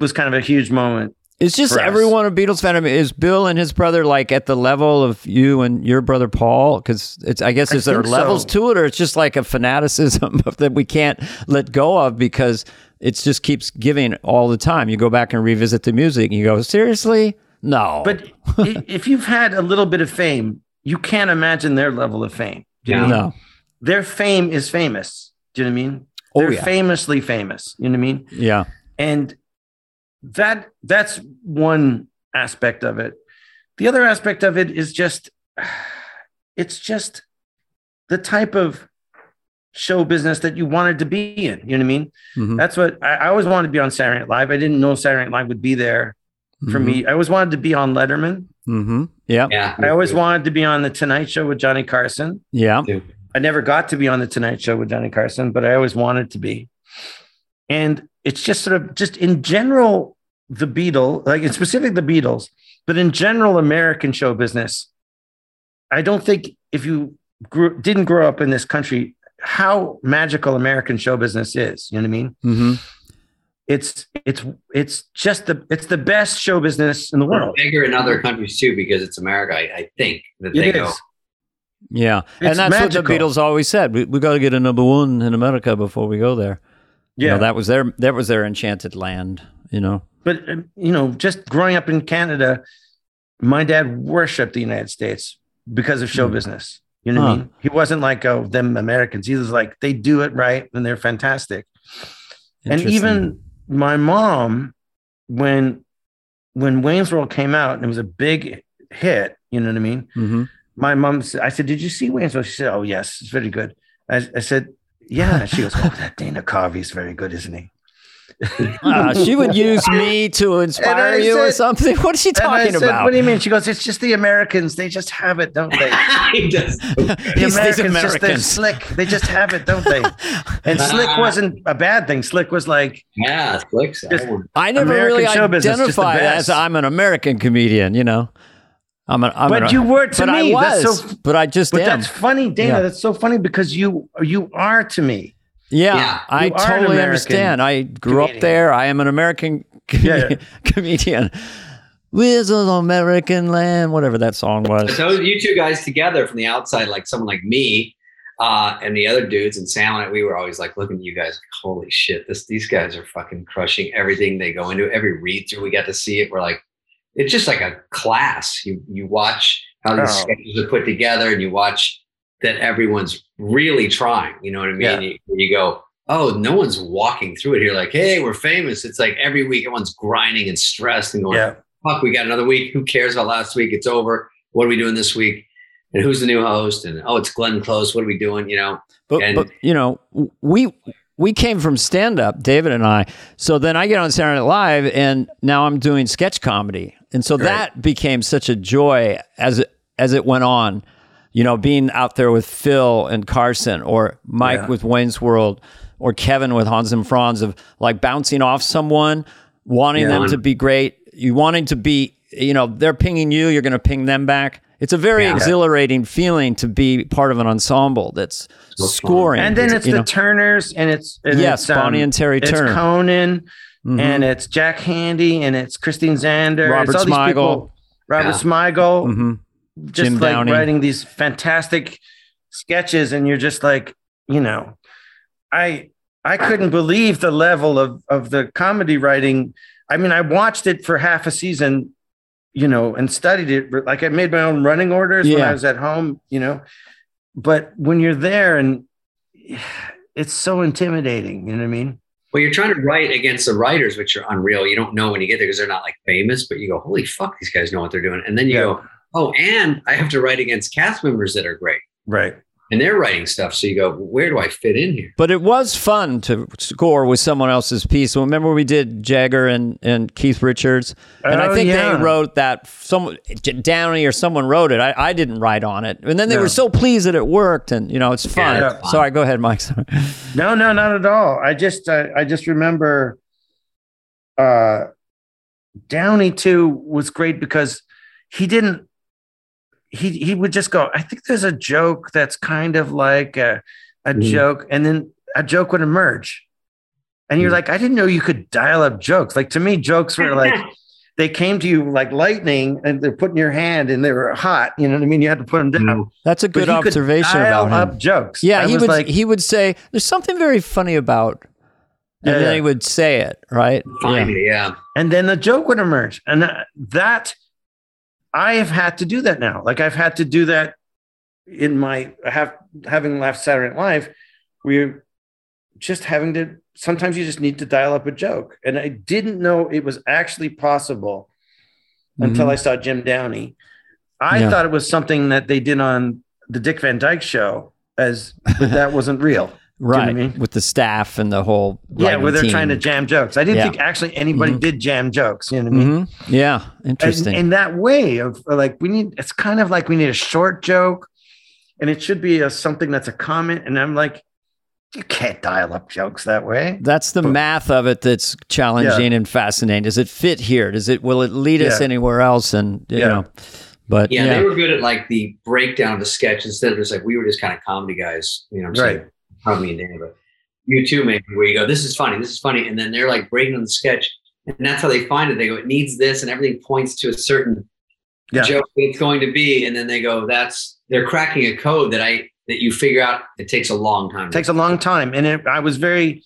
was kind of a huge moment. It's just everyone a Beatles fan. I mean, is Bill and his brother like at the level of you and your brother Paul? Because it's, I guess, I is there levels so. to it, or it's just like a fanaticism that we can't let go of because it just keeps giving all the time. You go back and revisit the music, and you go, seriously, no. But if you've had a little bit of fame, you can't imagine their level of fame. Do you know Yeah. what no, Their fame is famous. Do you know what I mean? Oh, They're yeah. famously famous. You know what I mean? yeah, and that that's one aspect of it the other aspect of it is just it's just the type of show business that you wanted to be in you know what i mean Mhm. that's what I, I always wanted to be on saturday night live i didn't know saturday night live would be there for Mhm. me i always wanted to be on letterman Mm-hmm. Yeah, Yeah. i always wanted to be on the tonight show with johnny carson yeah. I never got to be on the Tonight Show with Johnny Carson, but I always wanted to be. And it's just sort of just in general, the Beatles, like in specific the Beatles, but in general, American show business. I don't think if you grew, didn't grow up in this country, how magical American show business is. You know what I mean? Mm-hmm. It's it's it's just the it's the best show business in the We're world. bigger in other countries too because it's America. I, I think that they It go. is. Yeah, and It's that's what the Beatles always said. We, we got to get a number one in America before we go there. You Yeah. know, that was their that was their enchanted land. You know. but um, you know, just growing up in Canada, my dad worshipped the United States because of show Hmm. business. You know what I mean? He wasn't like oh them Americans. He was like they do it right and they're fantastic. And even my mom, when when Wayne's World came out and it was a big hit, you know what I mean? hmm My mom said, I said, Did you see Wayne's World? She said, Oh, yes, it's very good. I, I said, Yeah. She goes, Oh, that Dana Carvey is very good, isn't he? Uh, she would use me to inspire I you or something. What is she talking said, about? What do you mean? She goes, It's just the Americans. They just have it, don't they? he does. The These- these Americans, just they're Americans. slick. They just have it, don't they? And slick wasn't a bad thing. Slick was like, Yeah, slick. I never American really show business, just identified as. I'm an American comedian. You know, I'm an. I'm but an, you were to but me. I That's was. so but I just But am. that's funny, Dana. Yeah. That's so funny because you you are to me. Yeah, Yeah. I You are an totally understand. I grew up there. I am an American com- Yeah. comedian. With an American land, whatever that song was. So you two guys together from the outside, like someone like me, uh, and the other dudes and Sam and I, we were always like looking at you guys, like, holy shit, this these guys are fucking crushing everything they go into. Every read through, we got to see it. We're like, it's just like a class. You you watch how these Oh. sketches are put together, and you watch that everyone's really trying. You know what I mean? Yeah. You, you go, oh, no one's walking through it here. Like, hey, we're famous. It's like every week everyone's grinding and stressed and going, Yeah. fuck, we got another week. Who cares about last week? It's over. What are we doing this week? And who's the new host? And oh, it's Glenn Close. What are we doing? You know, But, And- but you know, we we came from stand up, David and I. So then I get on Saturday Night Live, and now I'm doing sketch comedy, and so Right. that became such a joy as it as it went on. You know, being out there with Phil and Carson, or Mike Yeah. with Wayne's World, or Kevin with Hans and Franz, of like bouncing off someone, wanting Yeah. them to be great, you wanting to be, you know, they're pinging you, you're going to ping them back. It's a very Yeah. exhilarating feeling to be part of an ensemble that's So scoring. And then it's you the know. Turners, and it's and Yes, it's, um, Bonnie and Terry it's Turner. Conan, Mhm. and it's Jack Handey, and it's Christine Zander, Robert it's all these Smigel. people. Robert Yeah. Smigel, Mhm. just Jim like Downey. writing these fantastic sketches, and you're just like, you know, I I couldn't believe the level of of the comedy writing. I mean, I watched it for half a season, you know, and studied it. Like I made my own running orders when I was at home, you know. But when you're there, and it's so intimidating, you know what I mean? Well, you're trying to write against the writers, which are unreal. You don't know when you get there because they're not like famous, but you go, holy fuck, these guys know what they're doing. And then you Yeah. go, oh, and I have to write against cast members that are great. Right. And they're writing stuff. So you go, where do I fit in here? But it was fun to score with someone else's piece. Remember we did Jagger and, and Keith Richards, and I Oh, think yeah. they wrote that. Someone Downey or someone wrote it. I, I didn't write on it, and then they No. were so pleased that it worked, and you know it's fun. Yeah. Sorry, go ahead, Mike. Sorry. No, no, not at all. I just, I, I just remember, uh, Downey too was great because he didn't. He he would just go. I think there's a joke that's kind of like a, a Mhm. joke, and then a joke would emerge, and you're Mhm. like, I didn't know you could dial up jokes. Like to me, jokes were like they came to you like lightning, and they're put in your hand, and they were hot. You know what I mean? You had to put them down. That's a But good he could observation dial about him. up jokes. Yeah, I he was would like, he would say there's something very funny about, and Yeah, then yeah. he would say it right. Find Yeah. yeah. and then the joke would emerge and that, that i have had to do that now like i've had to do that in my have having left saturday night live we're just having to sometimes you just need to dial up a joke and i didn't know it was actually possible until Mhm. i saw jim downey i Yeah. thought it was something that they did on the dick van dyke show as but that wasn't real what I right mean? with the staff and the whole yeah where they're team. trying to jam jokes i didn't Yeah. think actually anybody Mhm. did jam jokes you know what i mean Mhm. Yeah, interesting. in, in that way of like we need it's kind of like we need a short joke and it should be a something that's a comment and i'm like you can't dial up jokes that way That's the But- math of it that's challenging and fascinating. Does it fit here? Does it will it lead us anywhere else? And you Yeah. know, but Yeah, yeah, they were good at like the breakdown of the sketch instead of just like we were just kind of comedy guys, you know what I'm saying? Right. Probably me and Dana, but you too, maybe where you go, this is funny, this is funny. And then they're like breaking on the sketch. And that's how they find it. They go, it needs this, and everything points to a certain Yeah. joke it's going to be. And then they go, that's they're cracking a code that I that you figure out it takes a long time. it takes a long time and it, i was very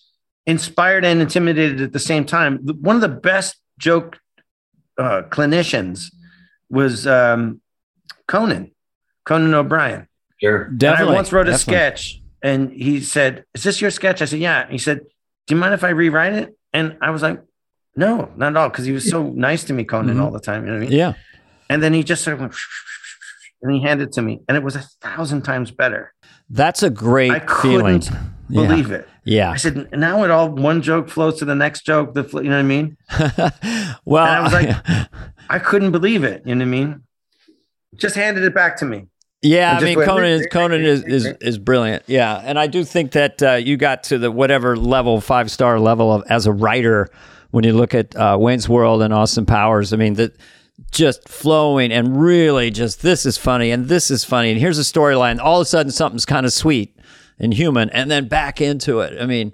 inspired and intimidated at the same time one of the best joke uh, clinicians was um, conan conan o'brien sure. And definitely. I once wrote a definitely. sketch and he said, Is this your sketch? I said, Yeah. He said, Do you mind if I rewrite it? And I was like, no, not at all. Cause he was so nice to me, Conan, Mhm. all the time. You know what I mean? Yeah. And then he just sort of went, and he handed it to me. And it was a thousand times better. That's a great I feeling. couldn't Yeah. believe it. Yeah. I said, now it all one joke flows to the next joke. The fl- you know what I mean? well, And I was like- I couldn't believe it. You know what I mean? Just handed it back to me. Yeah, I mean, Conan is Conan is, is is brilliant. Yeah, and I do think that uh, you got to the whatever level, five star level of as a writer when you look at uh, Wayne's World and Austin Powers. I mean, that just flowing and really just this is funny and this is funny and here's a storyline. All of a sudden, something's kind of sweet and human, and then back into it. I mean,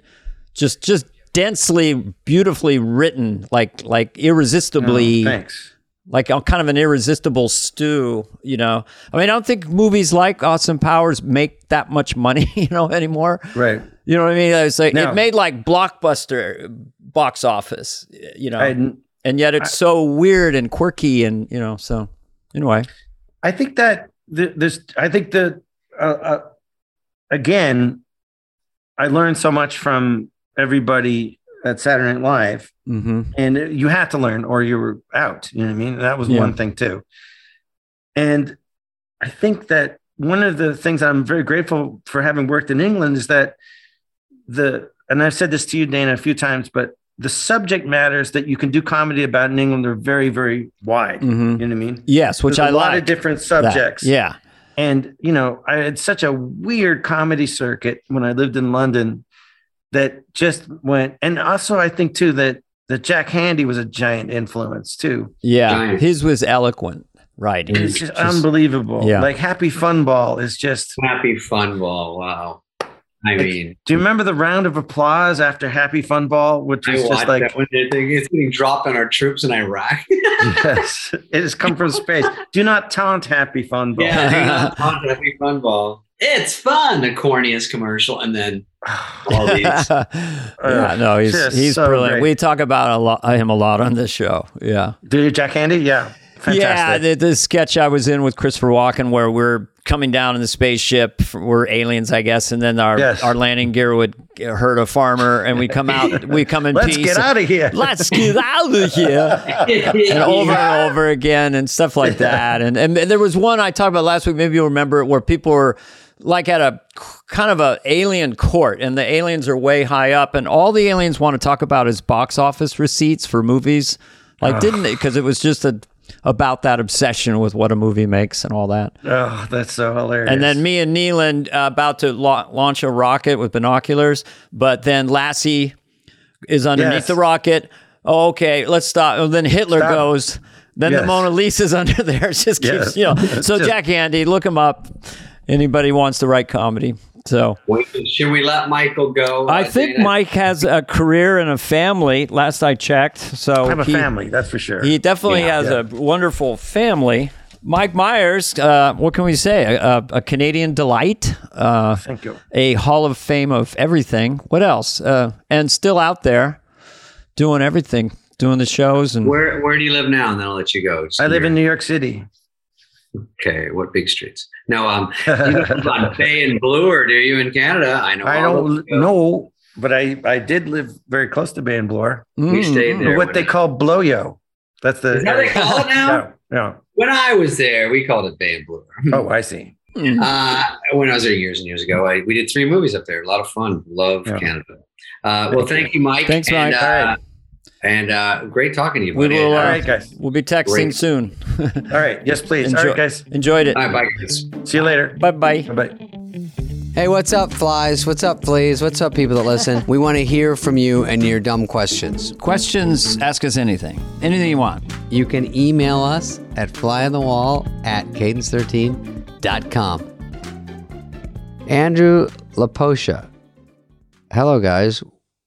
just just densely, beautifully written, like like irresistibly Oh, Thanks. Like a, kind of an irresistible stew, you know. I mean, I don't think movies like Austin Powers make that much money, you know, anymore. Right. You know what I mean? It's like No. it made like blockbuster box office, you know, I, and yet it's so weird and quirky, and you know. So anyway, I think that th- there's, I think that, uh, uh, again, I learned so much from everybody at Saturday Night Live, mm-hmm. and you had to learn or you were out. You know what I mean? That was Yeah. one thing too. And I think that one of the things I'm very grateful for having worked in England is that the, and I've said this to you, Dana, a few times, but the subject matters that you can do comedy about in England are very, very wide. Mm-hmm. You know what I mean? yes, which There's I a lot of different that. subjects. Yeah, And, you know, I had such a weird comedy circuit when I lived in London that just went. And also, I think too that, that Jack Handey was a giant influence too. yeah. Giant. His was eloquent, right? He It's just, just- unbelievable. yeah. Like Happy Fun Ball is just. Happy Fun Ball. Wow. I mean, Do you remember the round of applause after Happy Fun Ball, which I was just like, when it's getting dropped on our troops in Iraq. yes, it has come from space. Do not taunt Happy Fun Ball. yeah, hang on, on Happy Fun Ball. It's fun. The corniest commercial, and then all these. yeah, no, he's just he's so brilliant. great. We talk about a lot, him a lot on this show. Yeah. Do you, Jack Handey? Yeah. Yeah, the, the sketch I was in with Christopher Walken, where we're coming down in the spaceship, we're aliens, I guess, and then our Yes. our landing gear would hurt a farmer, and we come out, we come in Let's peace. get out of here. Let's get out of here. And over and over again, and stuff like that. And, and there was one I talked about last week. Maybe you'll remember it, where people were like at a kind of a alien court, and the aliens are way high up, and all the aliens want to talk about is box office receipts for movies. Like, didn't it? Because it was just a about that obsession with what a movie makes and all that. Oh, that's so hilarious. And then me and Nealon uh, about to la- launch a rocket with binoculars, but then Lassie is underneath Yes. the rocket. Oh, okay, let's stop. And then Hitler Stop. goes. Then the Yes. Mona Lisa's under there. It just keeps, Yes. you know. So Jack Handey, look him up. Anybody wants to write comedy. So Wait, Should we let Michael go? I uh, think Dana? Mike has a career and a family. Last I checked, so I have a he, family, that's for sure. he definitely Yeah. has Yeah. a wonderful family. Mike Myers, uh, what can we say? A, a Canadian delight, uh, Thank you. a Hall of Fame of everything. What else? Uh, and still out there doing everything, doing the shows and Where Where do you live now? And then I'll let you go. Just I live in New York City. Okay, what big streets? No, um, you live on Bay and Blue, or do you in Canada? I know. I don't know, but I, I did live very close to Bay and Bloor. We stayed Mm, there. What they call Blow-Yo. That's the. Is that they call it now? Yeah, yeah. When I was there, we called it Bay and Blue. Oh, I see. mm. Uh, when I was there years and years ago, I, we did three movies up there. A lot of fun. Love Yeah. Canada. Uh, well, thank you, Mike. Thanks, and, Mike. Uh, All right. And uh, great talking to you. We buddy. will, uh, right, guys. We'll be texting Great. soon. All right. Yes, please. All Enjoy- right, guys. Enjoyed it. All right, bye, guys. See you later. Bye bye. Bye. Hey, what's up, flies? What's up, fleas? What's up, people that listen? We want to hear from you and your dumb questions. Questions, ask us anything. Anything you want. You can email us at flyonthewall at cadence13.com. Andrew Laposha. Hello, guys.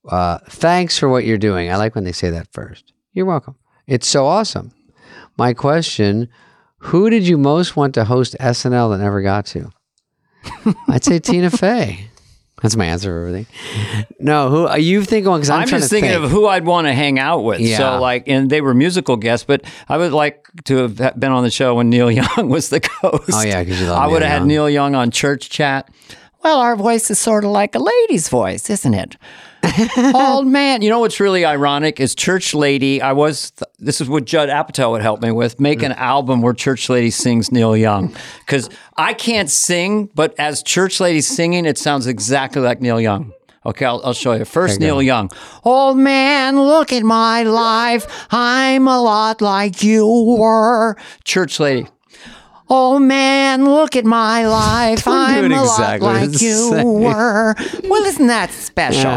Uh, thanks for what you're doing. I like when they say that first. You're welcome. It's so awesome. My question Who did you most want to host SNL that never got to? I'd say Tina Fey. That's my answer for everything. No, who are you thinking? Because I'm, I'm, just thinking think. of who I'd want to hang out with. Yeah. So like, and they were musical guests, but I would like to have been on the show when Neil Young was the host. Oh, yeah, 'cause you love I would have had Neil Young on Church Chat. Well, our voice is sort of like a lady's voice, isn't it? Old man. You know what's really ironic is Church Lady. I was, th- this is what Judd Apatow would help me with make an album where Church Lady sings Neil Young. Because I can't sing, but as Church Lady singing, it sounds exactly like Neil Young. Okay, I'll, I'll show you. First, Neil Young. Old man, look at my life. I'm a lot like you were. Church Lady. Oh man, look at my life. I'm it a exactly lot like you same. were. Well, isn't that special?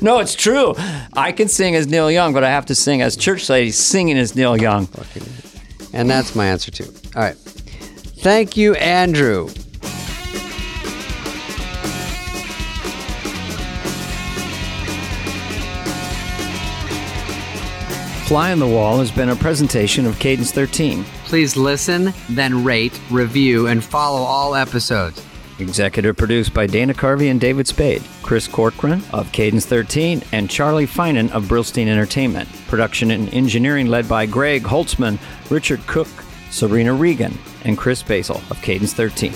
no, it's true. I can sing as Neil Young, but I have to sing as Church Lady singing as Neil Young. And that's my answer too. All right. Thank you, Andrew. Fly on the Wall has been a presentation of Cadence 13. Please listen, then rate, review, and follow all episodes. Executive produced by Dana Carvey and David Spade, Chris Corcoran of Cadence 13, and Charlie Finan of Brillstein Entertainment. Production and engineering led by Greg Holtzman, Richard Cook, Serena Regan, and Chris Basil of Cadence 13.